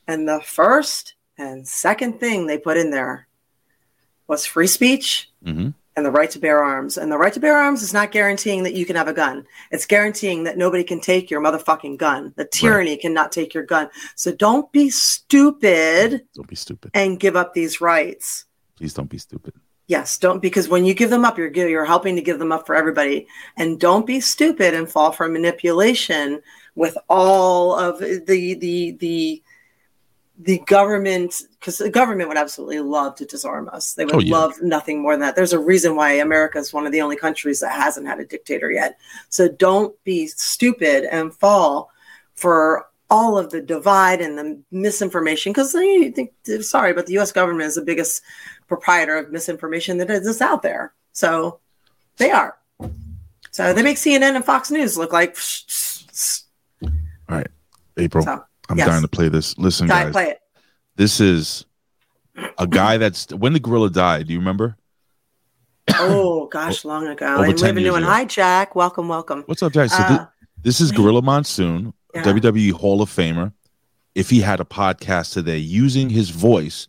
and the first and second thing they put in there was free speech Mhm. and the right to bear arms. And the right to bear arms is not guaranteeing that you can have a gun. It's guaranteeing that nobody can take your motherfucking gun. The tyranny cannot take your gun. So don't be stupid Don't be stupid. and give up these rights. Please don't be stupid. Yes, don't because when you give them up, you're you're helping to give them up for everybody. And don't be stupid and fall for manipulation with all of the the the the government because the government would absolutely love to disarm us. They would Oh, yeah. love nothing more than that. There's a reason why America is one of the only countries that hasn't had a dictator yet. So don't be stupid and fall for all of the divide and the misinformation because think sorry, but the U.S. government is the biggest proprietor of misinformation that is out there. So they are. So they make CNN and Fox News look like. All right, April. So I'm yes. dying to play this. Listen, Guy, guys. play it. This is a guy that's when the gorilla died. Do you remember? Oh gosh, long ago. Over And we 10 have a new years one. ago. Hi, Jack. Welcome, welcome. What's up, Jack? So Uh, thi- this is Gorilla Monsoon, Yeah. WWE Hall of Famer. If he had a podcast today using his voice,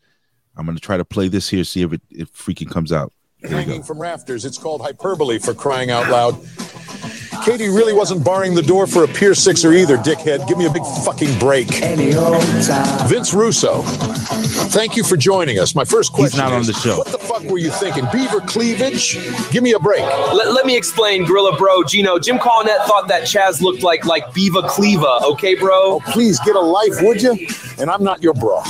I'm going to try to play this here, see if it, it freaking comes out. Here we go. hanging from rafters. It's called hyperbole for crying out loud. Katie really wasn't barring the door for a Pier Sixer either, dickhead. Give me a big fucking break. Vince Russo, thank you for joining us. My first question He's not on the show. What the fuck were you thinking? Beaver cleavage? Give me a break. Let, let me explain, Gorilla Bro. Gino, Jim Cornette thought that Chaz looked like like Viva Cleva. Okay, bro. Oh, please get a life, would you? And I'm not your bro.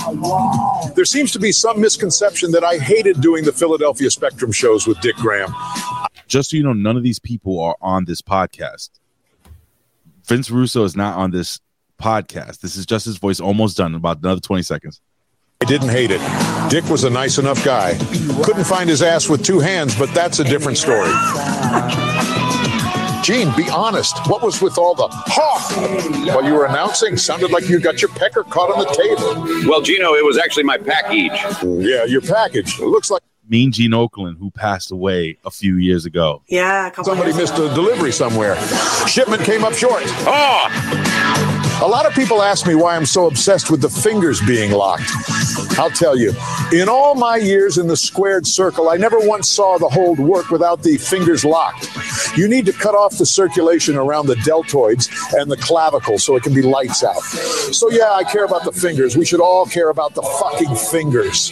There seems to be some misconception that I hated doing the Philadelphia Spectrum shows with Dick Graham. Just so you know, none of these people are on this podcast. Vince Russo is not on this podcast. This is just his voice almost done in about another 20 seconds. I didn't hate it. Dick was a nice enough guy. Couldn't find his ass with two hands, but that's a different story. Gene, be honest. What was with all the ha while you were announcing? Sounded like you got your pecker caught on the table. Well, Gino, it was actually my package. Yeah, your package. It looks like Mean Gene Okerlund, who passed away a few years ago. Yeah, a couple somebody years missed ago. a delivery somewhere. Shipment came up short. Oh, A lot of people ask me why I'm so obsessed with the fingers being locked. I'll tell you, in all my years in the squared circle, I never once saw the hold work without the fingers locked. You need to cut off the circulation around the deltoids and the clavicle so it can be lights out. So, yeah, I care about the fingers. We should all care about the fucking fingers.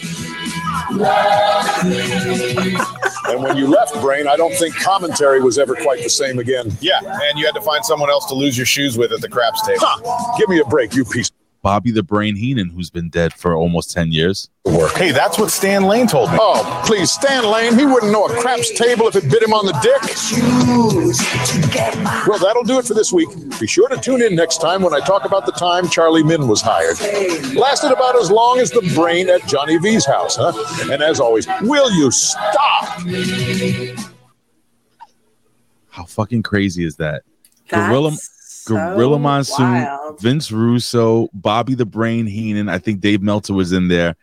And when you left, Brain, I don't think commentary was ever quite the same again. Yeah, and you had to find someone else to lose your shoes with at the craps table. Huh, give me a break, you piece Bobby the Brain Heenan, who's been dead for almost 10 years. of. Hey, that's what Stan Lane told me. Oh, please, Stan Lane, he wouldn't know a craps table if it bit him on the dick. Well, that'll do it for this week. Be sure to tune in next time when I talk about the time Charlie Min was hired. Lasted about as long as the brain at Johnny V's house, huh? And as always, will you stop? How fucking crazy is that? That's Gorilla, so Gorilla Monsoon, wild. Vince Russo, Bobby the Brain Heenan. I think Dave Meltzer was in there.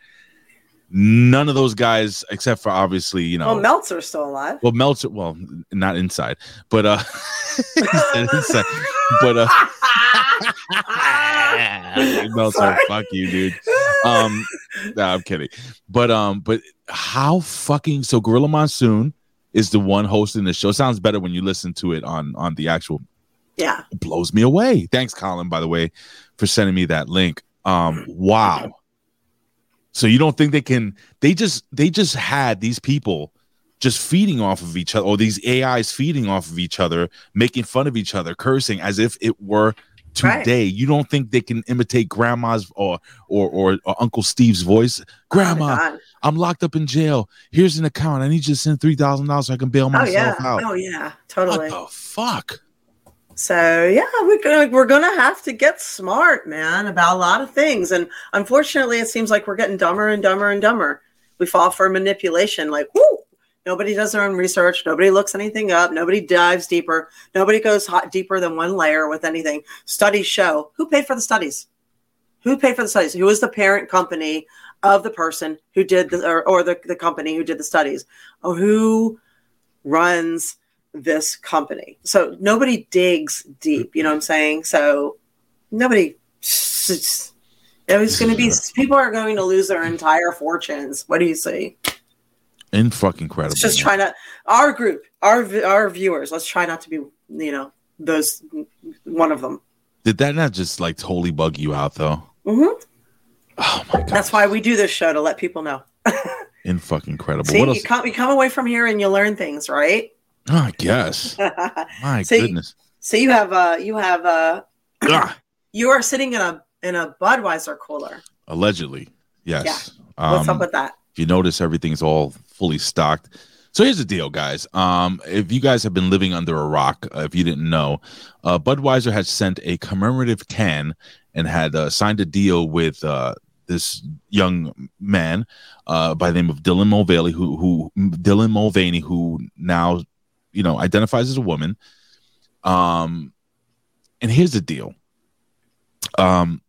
None of those guys, except for obviously, you know, Well, Meltzer's still alive. Well, Meltzer, well, not inside, but uh, inside, but uh, Meltzer, fuck you, dude. Um, nah, I'm kidding, but um, but how fucking so? Gorilla Monsoon is the one hosting the show. Sounds better when you listen to it on on the actual. Yeah. It blows me away. Thanks, Colin, by the way, for sending me that link. Um, wow. So you don't think they can? They just they just had these people just feeding off of each other, or these AIs feeding off of each other, making fun of each other, cursing as if it were Right. today. You don't think they can imitate grandma's or or or, or Uncle Steve's voice? Grandma, Oh, I'm locked up in jail. Here's an account. I need you to send three thousand dollars so I can bail Oh myself yeah. out. Oh yeah. what Totally. the fuck? So yeah, we're gonna we're gonna have to get smart, man, about a lot of things. And unfortunately, it seems like we're getting dumber and dumber and dumber. We fall for manipulation. Like, whoo, nobody does their own research. Nobody looks anything up. Nobody dives deeper. Nobody goes hot deeper than one layer with anything. Studies show who paid for the studies. Who paid for the studies? Who is the parent company of the person who did the or, or the, the company who did the studies? Or who runs this company. So nobody digs deep, you know what I'm saying? So nobody it's going to be people are going to lose their entire fortunes. What do you see? In fucking incredible. Let's just try not our group, our our viewers, let's try not to be, you know, those one of them. Did that not just like totally bug you out though? Mm hmm Oh my god, That's why we do this show to let people know. in fucking incredible. See, you come you come away from here and you learn things, right? Oh, I guess. My See- goodness. so you have uh you have uh Ah, you are sitting in a in a Budweiser cooler. allegedly, yes. What's Um, up with that? if you notice, everything's all fully stocked. So here's the deal, guys. Um, if you guys have been living under a rock, uh, if you didn't know, uh, Budweiser has sent a commemorative can and had uh, signed a deal with uh, this young man uh, by the name of Dylan Mulvaney, who who Dylan Mulvaney, who now you know identifies as a woman. Um, and here's the deal. Um,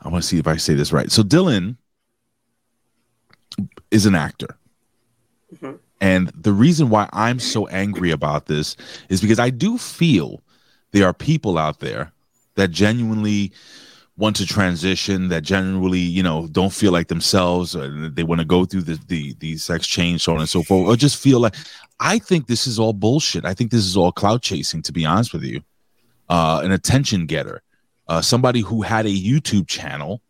I want to see if I say this right. So Dylan is an actor. Mhm. And the reason why I'm so angry about this is because I do feel there are people out there that genuinely want to transition, that generally you know, don't feel like themselves, or they want to go through the, the the sex change, so on and so forth, or just feel like I think this is all bullshit. I think this is all clout chasing, to be honest with you. Uh, an attention getter, uh, somebody who had a YouTube channel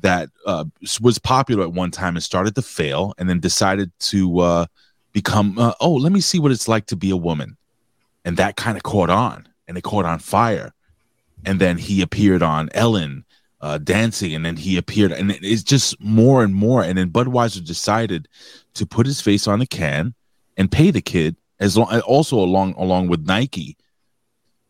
that uh, was popular at one time and started to fail, and then decided to uh, become, uh, oh, let me see what it's like to be a woman, and that kind of caught on, and it caught on fire, and then he appeared on Ellen. Uh, dancing, and then he appeared, and it's just more and more. And then Budweiser decided to put his face on the can and pay the kid as long also along along with Nike,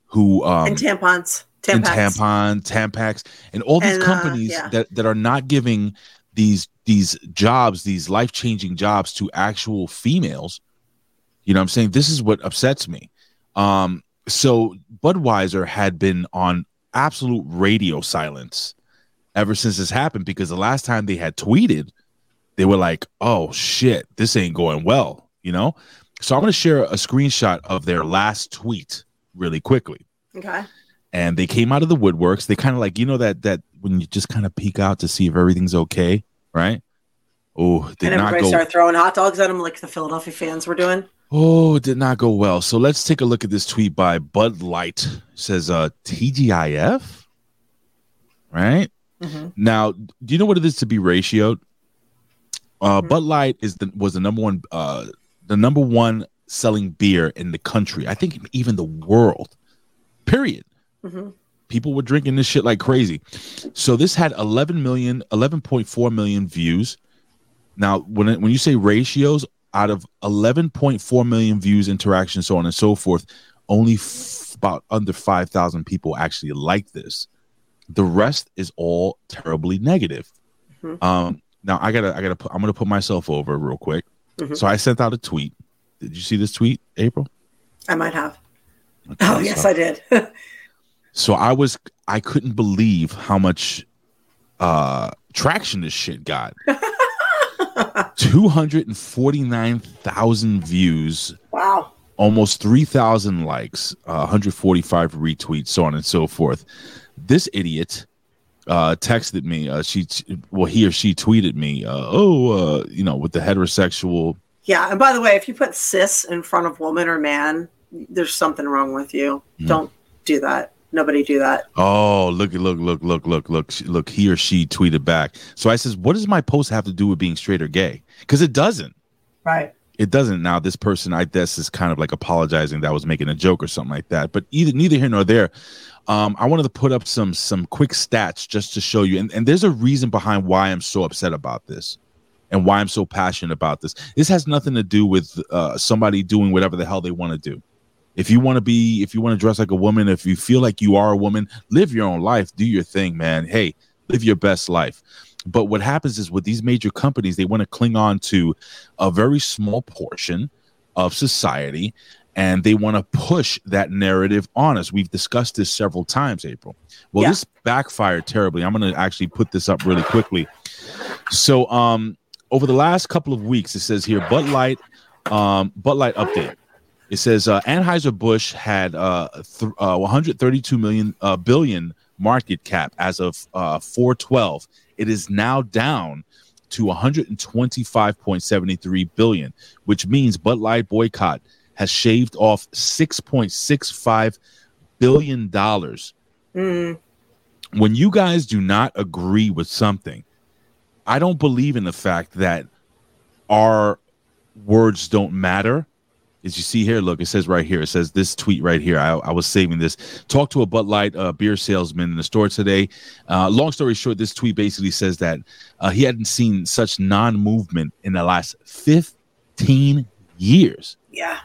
who um and tampons, and tampons. tampon, Tampax, and all these And, uh, companies yeah. that that are not giving these these jobs, these life changing jobs to actual females. You know, what I'm saying this is what upsets me. Um, so Budweiser had been on absolute radio silence ever since this happened because the last time they had tweeted, they were like, "Oh shit, this ain't going well," you know. So I'm going to share a screenshot of their last tweet really quickly Okay. and they came out of the woodworks. They kind of like you know that that when you just kind of peek out to see if everything's okay, right? Oh, they did and not everybody go. started throwing hot dogs at them like the Philadelphia fans were doing. Oh, it did not go well. So let's take a look at this tweet by Bud Light. It says uh TGIF, right? Mhm. Now, do you know what it is to be ratioed? Uh, Bud Light is the was the number one uh the number one selling beer in the country. I think even the world. Period. Mhm. People were drinking this shit like crazy. So this had 11 million, 11.4 million views. Now, when it, when you say ratios, out of 11.4 million views, interactions, so on and so forth, only f- about under 5,000 people actually like this. The rest is all terribly negative. Mhm. Um, now I gotta, I gotta, put, I'm gonna put myself over real quick. Mhm. So I sent out a tweet. Did you see this tweet, April? I might have. Oh yes, I did. So I was I couldn't believe how much uh traction this shit got. 249,000 views, wow. almost 3,000 likes, uh, 145 retweets, so on and so forth. This idiot uh texted me uh she well he or she tweeted me uh oh uh you know with the heterosexual Yeah, and by the way, if you put cis in front of woman or man, there's something wrong with you. Hmm. Don't do that. Nobody do that. Oh, look, look, look, look, look, look, look. He or she tweeted back. So I says, "What does my post have to do with being straight or gay?" Because it doesn't. Right. It doesn't. Now, this person, I guess, is kind of like apologizing that I was making a joke or something like that. But either neither here nor there. Um, I wanted to put up some some quick stats just to show you, and, and there's a reason behind why I'm so upset about this, and why I'm so passionate about this. This has nothing to do with uh, somebody doing whatever the hell they want to do. If you want to be, if you want to dress like a woman, if you feel like you are a woman, live your own life, do your thing, man. Hey, live your best life. But what happens is with these major companies, they want to cling on to a very small portion of society and they want to push that narrative on us. We've discussed this several times, April. Well, Yeah. this backfired terribly. I'm going to actually put this up really quickly. So, um, over the last couple of weeks, it says here Bud Light, um, Bud Light update. It says uh, Anheuser Busch had uh, th- uh, 132 million uh, billion market cap as of uh, 412. It is now down to 125.73 billion, which means Bud Light boycott has shaved off 6.65 billion dollars. Mm, When you guys do not agree with something, I don't believe in the fact that our words don't matter. As you see here, look, it says right here, it says this tweet right here. I, I was saving this. Talk to a Bud Light uh, beer salesman in the store today. Uh, long story short, this tweet basically says that uh, he hadn't seen such non movement in the last 15 years. yeah.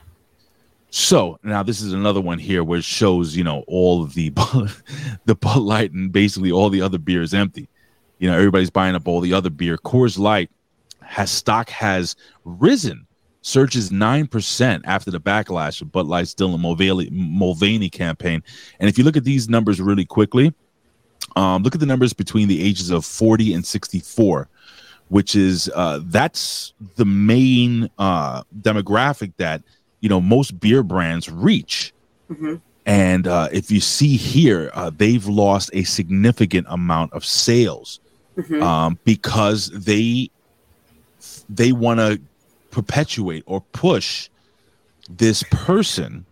So now this is another one here where it shows, you know, all of the the Bud Light and basically all the other beer is empty. You know, everybody's buying up all the other beer. Coors Light has stock has risen, surges nine percent after the backlash of Bud Light's Dylan Mulvaney, Mulvaney campaign. And if you look at these numbers really quickly, um, look at the numbers between the ages of 40 and 64 which is uh, that's the main uh, demographic that you know most beer brands reach. Hmm and uh, if you see here uh, they've lost a significant amount of sales hmm um, because they they want to perpetuate or push this person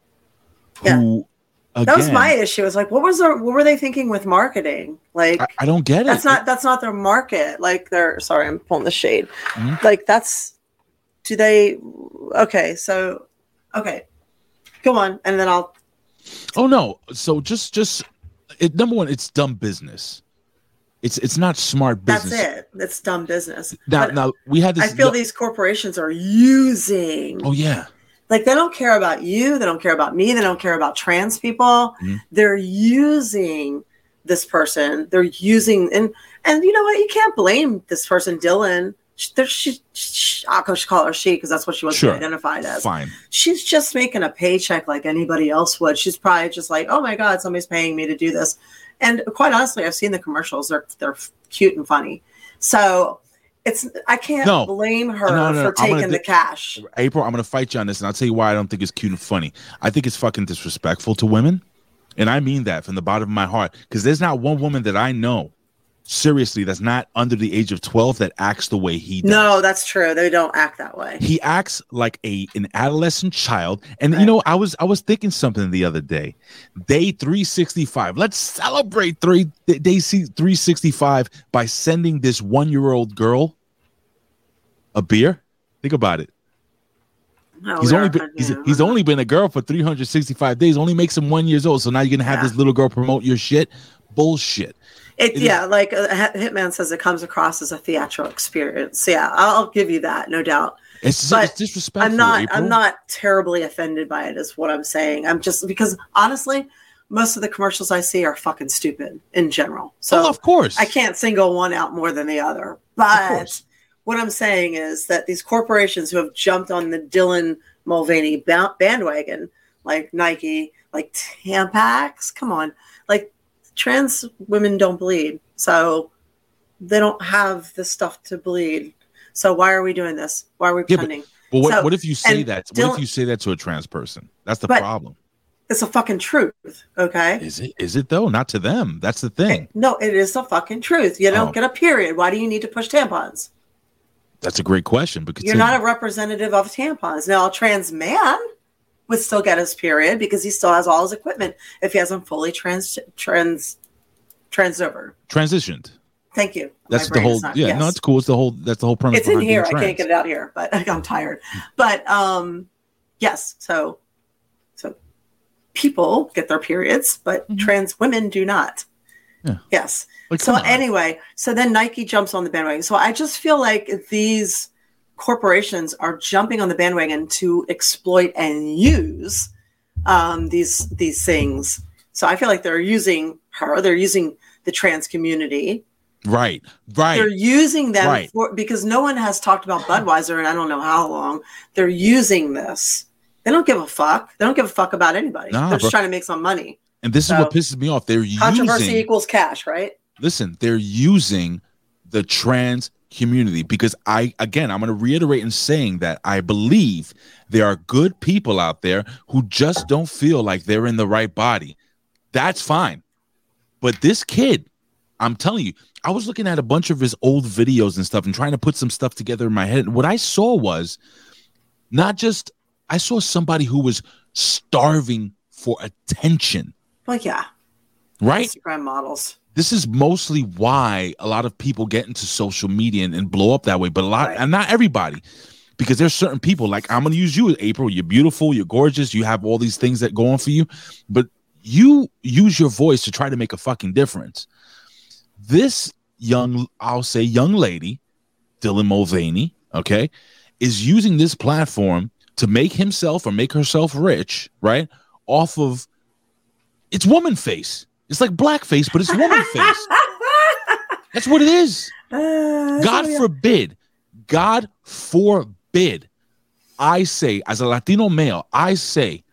Yeah. who again, That was my issue. It's like, what was their, what were they thinking with marketing? Like, I, I don't get it. that's not that's not their market. Like, they're sorry, I'm pulling the shade. Mhm. Like, that's do they? Okay, so okay, go on, and then I'll. Oh no! So just just it, number one, it's dumb business. It's it's not smart business. That's it. It's dumb business. Now But now we had this. I feel these corporations are using oh yeah, like they don't care about you they don't care about me they don't care about trans people Mhm. they're using this person they're using and and you know what you can't blame this person dylan she, she, she i'll call her she because that's what she wants Sure. identified as fine. she's just making a paycheck like anybody else would she's probably just like oh my god somebody's paying me to do this and quite honestly i've seen the commercials they're they're cute and funny so it's i can't No. blame her No, no, for taking the cash April, I'm gonna fight you on this, and I'll tell you why I don't think it's cute and funny. I think it's fucking disrespectful to women, and I mean that from the bottom of my heart. Because there's not one woman that I know, seriously, that's not under the age of 12 that acts the way he does. No, that's true. They don't act that way. he acts like a an adolescent child. And you know i was i was thinking something the other day. Day 365 let's celebrate three day C- 365 by sending this one year old girl a beer. Think about it. No, he's only been he's, he's only been a girl for 365 days. Only makes him one years old. So now you're gonna have Yeah. this little girl promote your shit? Bullshit It, It is- yeah, like uh, Hitman says, it comes across as a theatrical experience. Yeah, I'll give you that, no doubt. it's, But it's disrespectful I'm not. April. I'm not terribly offended by it. Is what I'm saying. I'm just because honestly, most of the commercials I see are fucking stupid in general. So oh, of course I can't single one out more than the other. But what I'm saying is that these corporations who have jumped on the Dylan Mulvaney ba- bandwagon, like Nike, like Tampax, come on, trans women don't bleed, so they don't have the stuff to bleed. So why are we doing this? Why are we Yeah, but- pretending? well what, so- what if you say that what if you say that to a trans person that's the But- problem It's a fucking truth, okay? Is it? Is it though? Not to them. That's the thing. No, it is the fucking truth. You don't Oh. get a period. Why do you need to push tampons? That's a great question because You're not a representative of tampons. Now, a trans man would still get his period because he still has all his equipment if he hasn't fully trans trans trans over. transitioned. Thank you. That's the whole. not- yeah, yes. no, it's cool. It's the whole. That's the whole premise. it's in here. I can't get it out here, but I'm tired. But um, yes. So, so people get their periods, but trans women do not. Mm-hmm. Yeah. Yes. Like, so anyway, so then Nike jumps on the bandwagon. So I just feel like these corporations are jumping on the bandwagon to exploit and use um, these these things. So I feel like they're using her. They're using the trans community. right, right. They're using them Right. for because no one has talked about Budweiser and I don't know how long. They're using this. They don't give a fuck. They don't give a fuck about anybody. Nah, They're just bro. trying to make some money. and this so- is what pisses me off. They're Controversy using. equals cash, right? listen, they're using the trans community because I again I'm going to reiterate in saying that I believe there are good people out there who just don't feel like they're in the right body. That's fine. But this kid, I'm telling you, I was looking at a bunch of his old videos and stuff and trying to put some stuff together in my head. What I saw was not just I saw somebody who was starving for attention, Well, yeah. right? Instagram models. This is mostly why a lot of people get into social media and, and blow up that way but a lot Right. and not everybody because there's certain people like i'm gonna use you april you're beautiful you're gorgeous you have all these things that go on for you but you use your voice to try to make a fucking difference this young i'll say young lady dylan mulvaney okay is using this platform to make himself or make herself rich right off of it's woman face it's like blackface but it's woman face that's what it is Uh, God so, forbid, God forbid, I say, as a Latino male, I say,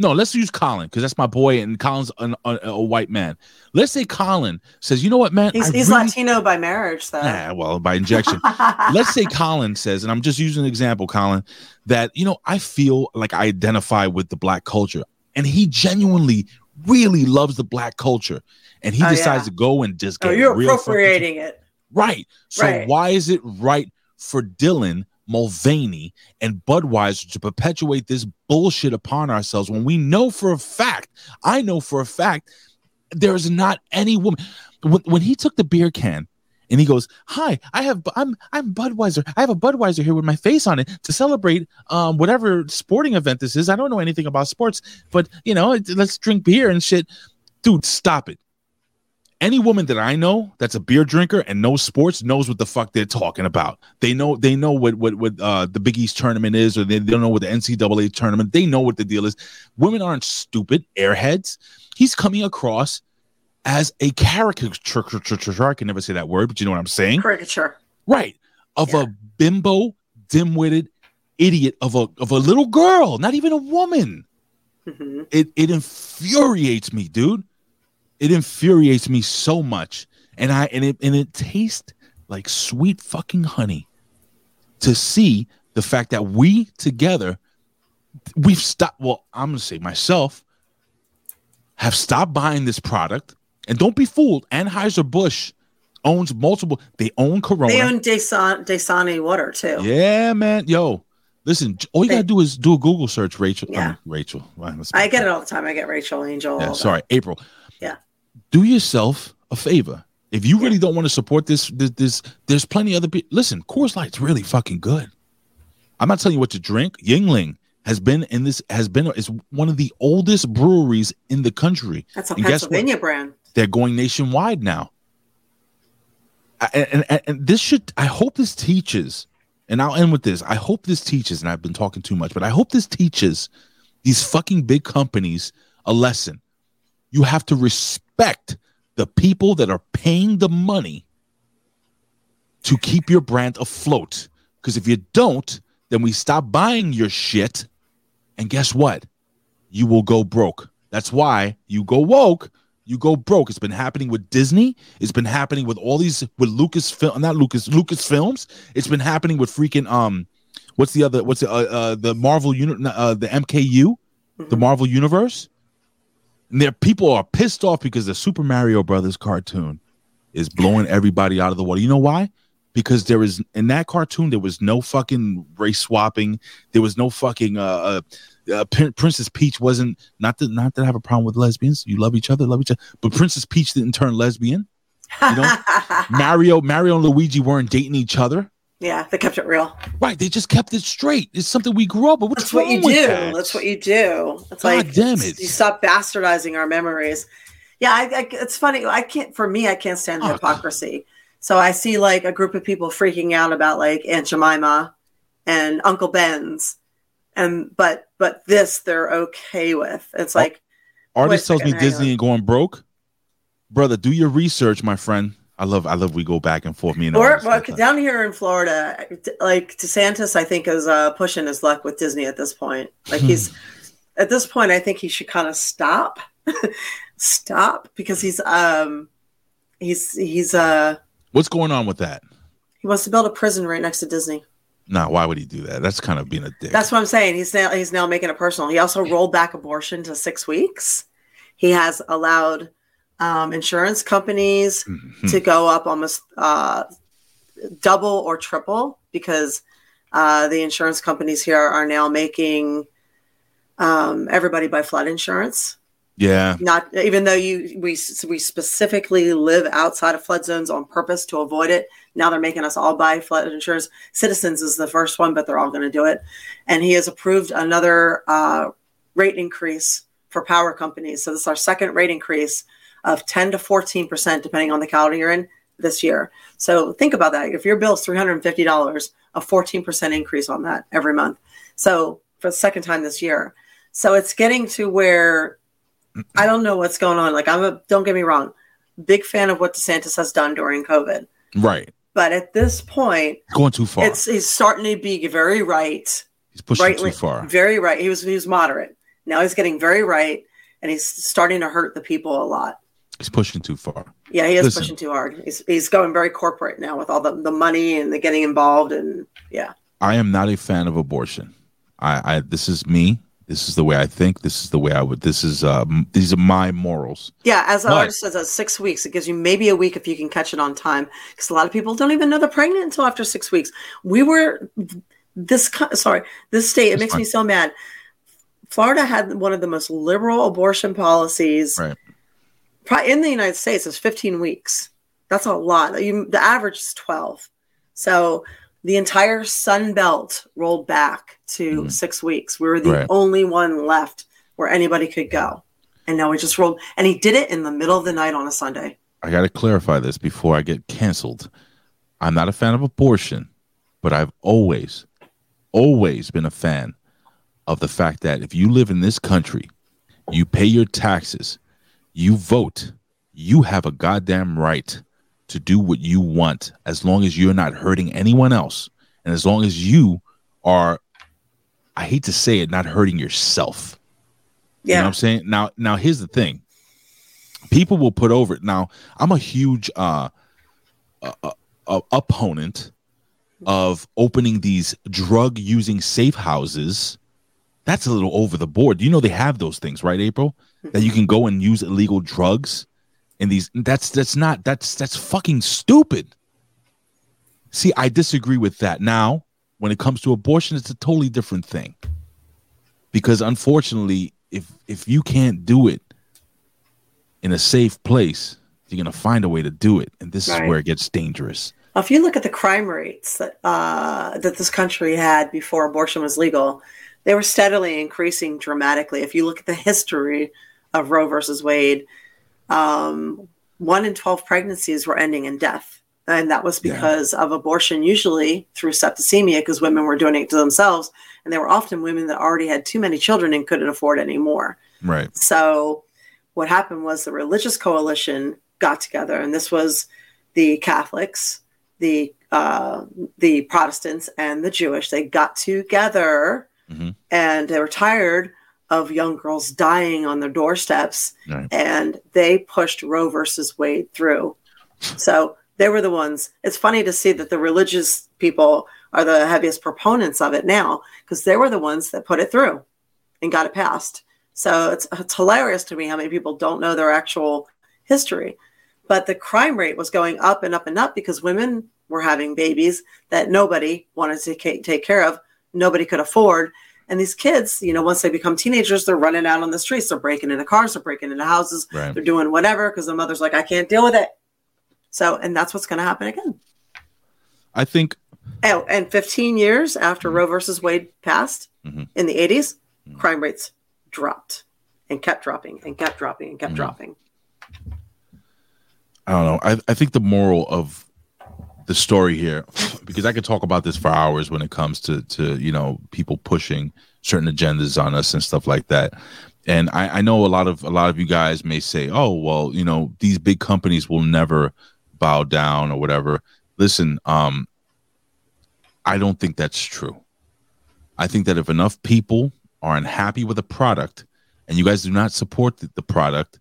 no, let's use Colin because that's my boy and Colin's an, a, a white man. Let's say Colin says, you know what, man? He's, he's really- Latino by marriage, though. Ah, well, by injection. Let's say Colin says, and I'm just using an example, Colin, that, you know, I feel like I identify with the black culture. And he genuinely really loves the black culture. And he Oh, decides yeah. to go and just oh, get oh, you're fucking- appropriating it. Right. So Right. why is it right for Dylan Mulvaney and Budweiser to perpetuate this bullshit upon ourselves when we know for a fact, I know for a fact, there is not any woman. When, when he took the beer can and he goes, "Hi, I have I'm I'm Budweiser. I have a Budweiser here with my face on it to celebrate um whatever sporting event this is. I don't know anything about sports, but you know, let's drink beer and shit." Dude, stop it. Any woman that I know that's a beer drinker and knows sports knows what the fuck they're talking about. They know they know what what what uh, the Big East tournament is, or they don't know what the NCAA tournament. They know what the deal is. Women aren't stupid airheads. He's coming across as a caricature. I can never say that word, but you know what I'm saying, Caricature. right? Of a bimbo, dim-witted idiot of a of a little girl, not even a woman. hmm It it infuriates me, dude. It infuriates me so much, and I and it and it tastes like sweet fucking honey to see the fact that we together we've stopped. Well, I'm gonna say myself have stopped buying this product, and don't be fooled. Anheuser Busch owns multiple. They own Corona. They own Desan- Dasani water too. yeah, man. Yo, listen. All you They- gotta do is do a Google search, Rachel. Yeah. um, Rachel. I get it all the time. I get Rachel Angel. yeah, all that. sorry, April. Yeah. Do yourself a favor. If you really don't want to support this, this, this there's plenty other people. Listen, Coors Light's really fucking good. I'm not telling you what to drink. Yuengling has been in this has been is one of the oldest breweries in the country. That's a And? Pennsylvania brand. They're going nationwide now. And, and, and this should, I hope this teaches, and I'll end with this. I hope this teaches, and I've been talking too much, but I hope this teaches these fucking big companies a lesson. You have to respect the people that are paying the money to keep your brand afloat. Because if you don't, then we stop buying your shit. And guess what? You will go broke. That's why you go woke, you go broke. It's been happening with Disney. It's been happening with all these with Lucasfilm, not Lucas, Lucas Films. It's been happening with freaking um, what's the other? What's the, uh, uh the Marvel unit? Uh, the MCU, the Marvel Universe. And there, people are pissed off because the Super Mario Brothers cartoon is blowing everybody out of the water. You know why? Because there is in that cartoon there was no fucking race swapping. There was no fucking uh, uh, uh Prin- Princess Peach wasn't not that not that I have a problem with lesbians. You love each other, love each other. But Princess Peach didn't turn lesbian. You know, Mario, Mario and Luigi weren't dating each other. yeah, they kept it real. Right? They just kept it straight. It's something we grew up with. What's That's what you do. that? That's what you do. It's God like damn it. you stop bastardizing our memories. Yeah, I, I, it's funny. I can't. For me, I can't stand Fuck. hypocrisy. So I see like a group of people freaking out about like Aunt Jemima and Uncle Ben's, and but but this they're okay with. It's like Artist tells me Disney ain't going broke. Brother, do your research, my friend. I love I love we go back and forth. Me and Or well, down here in Florida, like DeSantis, I think is uh, pushing his luck with Disney at this point. Like he's at this point, I think he should kind of stop, stop because he's um he's he's uh What's going on with that? he wants to build a prison right next to Disney. Nah, why would he do that? That's kind of being a dick. That's what I'm saying. He's now he's now making it personal. He also rolled back abortion to six weeks. He has allowed um, insurance companies Mhm. to go up almost uh, double or triple because uh, the insurance companies here are now making um, everybody buy flood insurance. yeah. Not even though you we we specifically live outside of flood zones on purpose to avoid it. Now they're making us all buy flood insurance. Citizens is the first one, but they're all going to do it. And he has approved another uh, rate increase for power companies. So this is our second rate increase of 10 to 14 percent, depending on the county you're in this year. So think about that. If your bill is $350, a 14 percent increase on that every month. So for the second time this year. So it's getting to where I don't know what's going on. Like I'm a don't get me wrong, big fan of what DeSantis has done during COVID. Right. But at this point, Going too far. it's he's starting to be very right. He's pushing right too far. Very right. He was he was moderate. Now he's getting very right and he's starting to hurt the people a lot. He's pushing too far. Yeah, he is Listen. pushing too hard. He's he's going very corporate now with all the, the money and the getting involved and yeah. I am not a fan of abortion. I, I this is me. This is the way I think. This is the way I would. This is uh, m- these are my morals. Yeah, as the But- artist says, uh, six weeks. It gives you maybe a week if you can catch it on time. Because a lot of people don't even know they're pregnant until after six weeks. We were this sorry this state it makes fine. me so mad florida had one of the most liberal abortion policies Right. In the united states is 15 weeks that's a lot you, the average is 12 so the entire sun belt rolled back to six weeks we were the Mm. Right. only one left where anybody could go and now we just rolled and he did it in the middle of the night on a sunday I got to clarify this before I get canceled. I'm not a fan of abortion, but I've always, always been a fan of the fact that if you live in this country, you pay your taxes, you vote, you have a goddamn right to do what you want as long as you're not hurting anyone else. And as long as you are, I hate to say it, not hurting yourself. You know yeah what I'm saying? Now, now here's the thing. People will put over it. Now, I'm a huge uh, uh, uh, uh, opponent of opening these drug using safe houses. That's a little over the board. You know they have those things, right, April? That you can go and use illegal drugs in these. That's that's not that's that's fucking stupid. See, I disagree with that. Now, when it comes to abortion, it's a totally different thing. Because unfortunately, if if you can't do it in a safe place, you're gonna find a way to do it, and this Right. is where it gets dangerous. If you look at the crime rates that uh, that this country had before abortion was legal, they were steadily increasing dramatically. If you look at the history of Roe versus Wade, um, one in twelve pregnancies were ending in death, and that was Yeah. because of abortion, usually through septicemia, because women were doing it to themselves, and they were often women that already had too many children and couldn't afford any more. Right. So what happened was the religious coalition got together, and this was the Catholics, the uh, the Protestants, and the Jewish. They got together, Mhm. and they were tired of young girls dying on their doorsteps, Right. and they pushed Roe versus Wade through. So they were the ones. It's funny to see that the religious people are the heaviest proponents of it now because they were the ones that put it through and got it passed. So it's, it's hilarious to me how many people don't know their actual history. But the crime rate was going up and up and up because women were having babies that nobody wanted to take care of, nobody could afford. And these kids, you know, once they become teenagers, they're running out on the streets, they're breaking into cars, they're breaking into houses, Right. they're doing whatever because the mother's like, I can't deal with it. So, and that's what's going to happen again. I think Oh, and 15 years after Roe versus Wade passed Mhm. in the 80s, crime rates dropped and kept dropping and kept dropping and kept Mhm. dropping. I don't know. I, I think the moral of the story here, because I could talk about this for hours when it comes to to you know people pushing certain agendas on us and stuff like that. And I, I know a lot of a lot of you guys may say, "Oh, well, you know, these big companies will never bow down or whatever." Listen, um, I don't think that's true. I think that if enough people are unhappy with a product, and you guys do not support the, the product,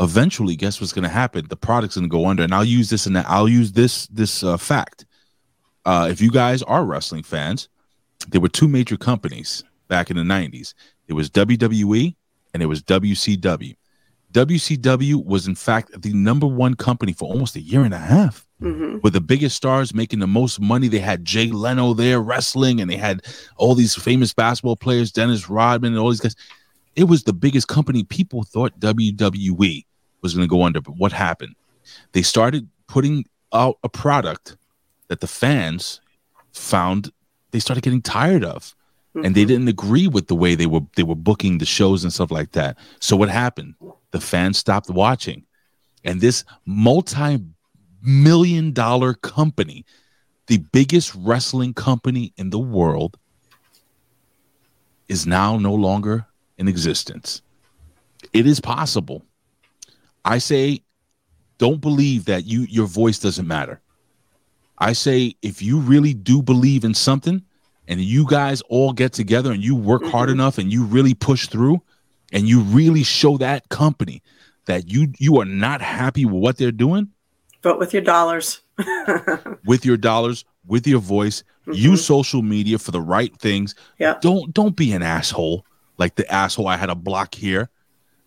eventually guess what's going to happen? The product's going to go under. And i'll use this and i'll use this this uh, fact. Uh, if you guys are wrestling fans there were two major companies back in the 90s it was wwe and it was wcw wcw was in fact the number one company for almost a year and a half. Hmm with the biggest stars making the most money. They had Jay Leno there wrestling, and they had all these famous basketball players, Dennis Rodman, and all these guys. It was the biggest company. People thought WWE was going to go under, but what happened? They started putting out a product that the fans found they started getting tired of, and they mm-hmm. didn't agree with the way they were they were booking the shows and stuff like that. So what happened? The fans stopped watching, and this multi million dollar company, the biggest wrestling company in the world, is now no longer in existence. It is possible. I say, don't believe that you your voice doesn't matter. I say, if you really do believe in something, and you guys all get together and you work hard mm-hmm. enough and you really push through, and you really show that company that you you are not happy with what they're doing, Vote with your dollars. with your dollars, with your voice. Mm-hmm. Use social media for the right things. Yeah. Don't don't be an asshole like the asshole I had a block here,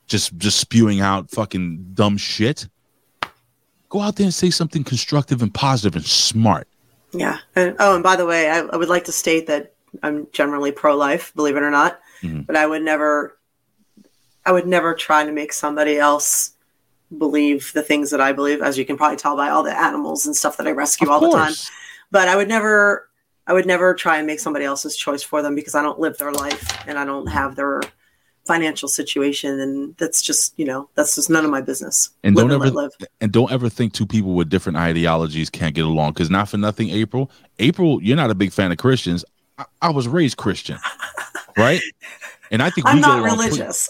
just just spewing out fucking dumb shit. Go out there and say something constructive and positive and smart. Yeah. And, oh, and by the way, I, I would like to state that I'm generally pro-life, believe it or not. Mhm. But I would never, I would never try to make somebody else believe the things that I believe, as you can probably tell by all the animals and stuff that I rescue Of all the time. But I would never, I would never try and make somebody else's choice for them because I don't live their life and I don't have their financial situation, and that's just you know that's just none of my business. And Live don't let ever and don't ever think two people with different ideologies can't get along. Because not for nothing, April. April, you're not a big fan of Christians. I, I was raised Christian, right? And I think I'm we not get along pretty- religious.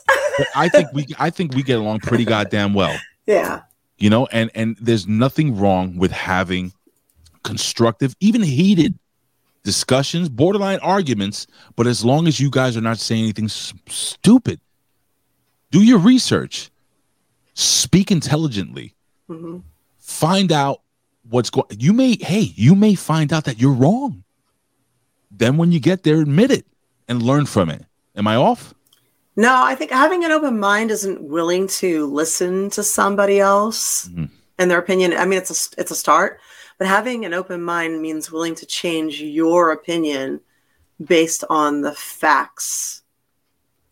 I think we I think we get along pretty goddamn well. yeah. You know, and and there's nothing wrong with having constructive, even heated discussions, borderline arguments, but as long as you guys are not saying anything s- stupid. Do your research. Speak intelligently. hmm Find out what's going you may hey, you may find out that you're wrong. Then when you get there admit it and learn from it. Am I off? No, I think having an open mind isn't willing to listen to somebody else Mhm. and their opinion. I mean, it's a it's a start, but having an open mind means willing to change your opinion based on the facts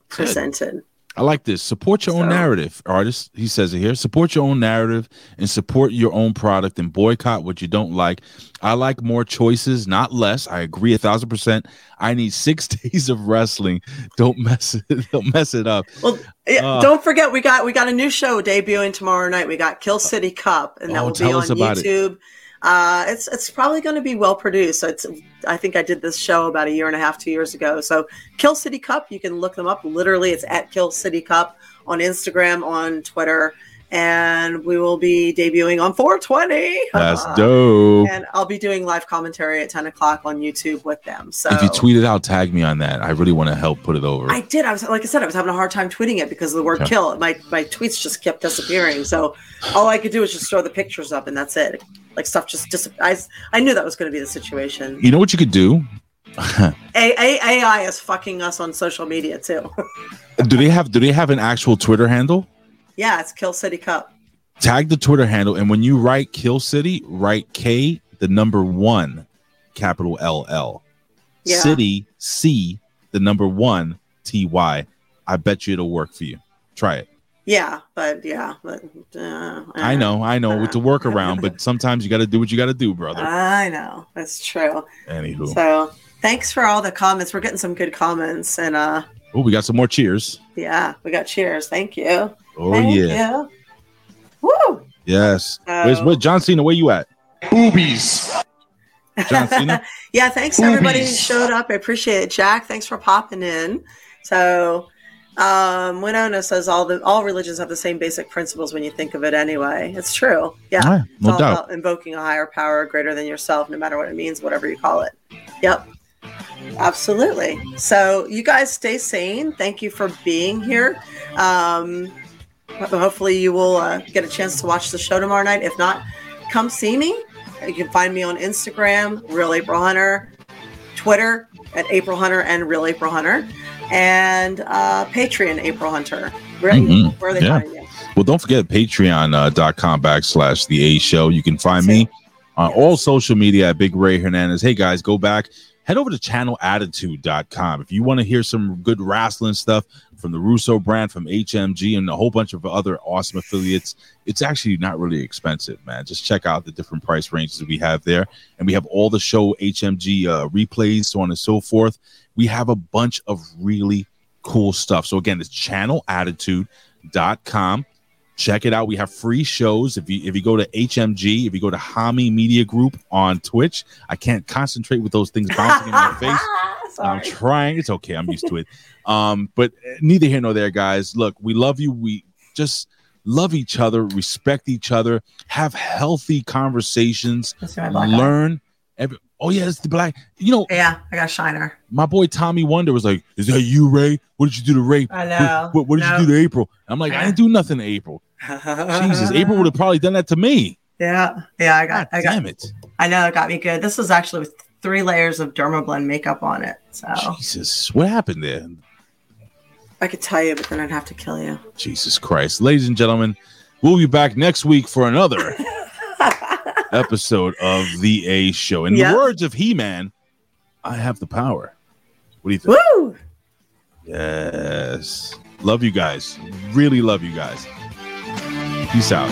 presented. I like this. Support your own narrative, artist. He says it here. Support your own narrative and support your own product and boycott what you don't like. I like more choices, not less. I agree a thousand percent. I need six days of wrestling. Don't mess it. Don't mess it up. Well, Uh. don't forget we got we got a new show debuting tomorrow night. We got Kill City Cup, and that Oh, will be on about it. Uh, it's it's probably going to be well produced. It's I think I did this show about a year and a half, two years ago. So Kill City Cup, you can look them up. Literally, it's at Kill City Cup on Instagram, on Twitter, and we will be debuting on 420. That's dope. And I'll be doing live commentary at 10 o'clock on YouTube with them. So If you tweet it out, tag me on that. I really want to help put it over. I did. I was like I said, I was having a hard time tweeting it because of the word Okay. "kill." My my tweets just kept disappearing. So all I could do was just throw the pictures up, and that's it. Like stuff just dis- I I knew that was going to be the situation. you know what you could do? A- A- AI is fucking us on social media too. do they have do they have an actual Twitter handle? Yeah, it's Kill City Cup. tag the Twitter handle, and when you write Kill City, write K the number one, capital L L, Yeah. City C the number one T Y. I bet you it'll work for you. Try it. Yeah, but yeah, but uh, I know, I know, with the workaround, but sometimes you got to do what you got to do, brother. I know that's true. Anywho, So thanks for all the comments. We're getting some good comments, and uh, oh, we got some more cheers. yeah, we got cheers. Thank you. Oh Thank yeah, you. Woo! yes. Oh. Where's where John Cena? Where you at? Boobies. John Cena. yeah, thanks to everybody who showed up. I appreciate it. Jack, thanks for popping in. So um Winona says all the all religions have the same basic principles when you think of it anyway. It's true. Yeah. Ah, It's no all doubt. about invoking a higher power greater than yourself, no matter what it means, whatever you call it. Yep. Absolutely. So you guys stay sane. Thank you for being here. Um hopefully you will uh, get a chance to watch the show tomorrow night. If not, come see me. You can find me on Instagram, Real April Hunter, Twitter at April Hunter and Real April Hunter, and uh, Patreon April Hunter. Right? Mhm. Where they Yeah. finding you? Well, don't forget patreon.com backslash the A show. You can find me on all social media at Big Ray Hernandez. Hey guys, go back, head over to channelattitude.com. If you want to hear some good wrestling stuff from the Russo brand, from HMG, and a whole bunch of other awesome affiliates, it's actually not really expensive, man. Just check out the different price ranges we have there. And we have all the show HMG uh, replays, so on and so forth. We have a bunch of really cool stuff. So again, it's channelattitude.com check it out. We have free shows. If you if you go to hmg if you go to hami media group on twitch i can't concentrate with those things bouncing in my face. I'm trying. It's okay. I'm used to it. Um but uh, neither here nor there guys. Look we love you. We just love each other respect each other have healthy conversations That's my black eye. learn every oh yeah it's the black you know Yeah, I got a shiner. my boy Tommy Wonder was like, "Is that you, Ray? What did you do to Ray? I know. What, what, what did No. you do to April?" I'm like, "I didn't do nothing to April. Jesus, April would have probably done that to me. Yeah, yeah, I God got, I got, damn it, I know it got me good. This was actually with three layers of Dermablend makeup on it, so Jesus, what happened there? I could tell you, but then I'd have to kill you. Jesus Christ, ladies and gentlemen, we'll be back next week for another episode of The A Show. In yep. the words of He Man, I have the power. What do you think? Woo! Yes. Love you guys. Really love you guys. Peace out.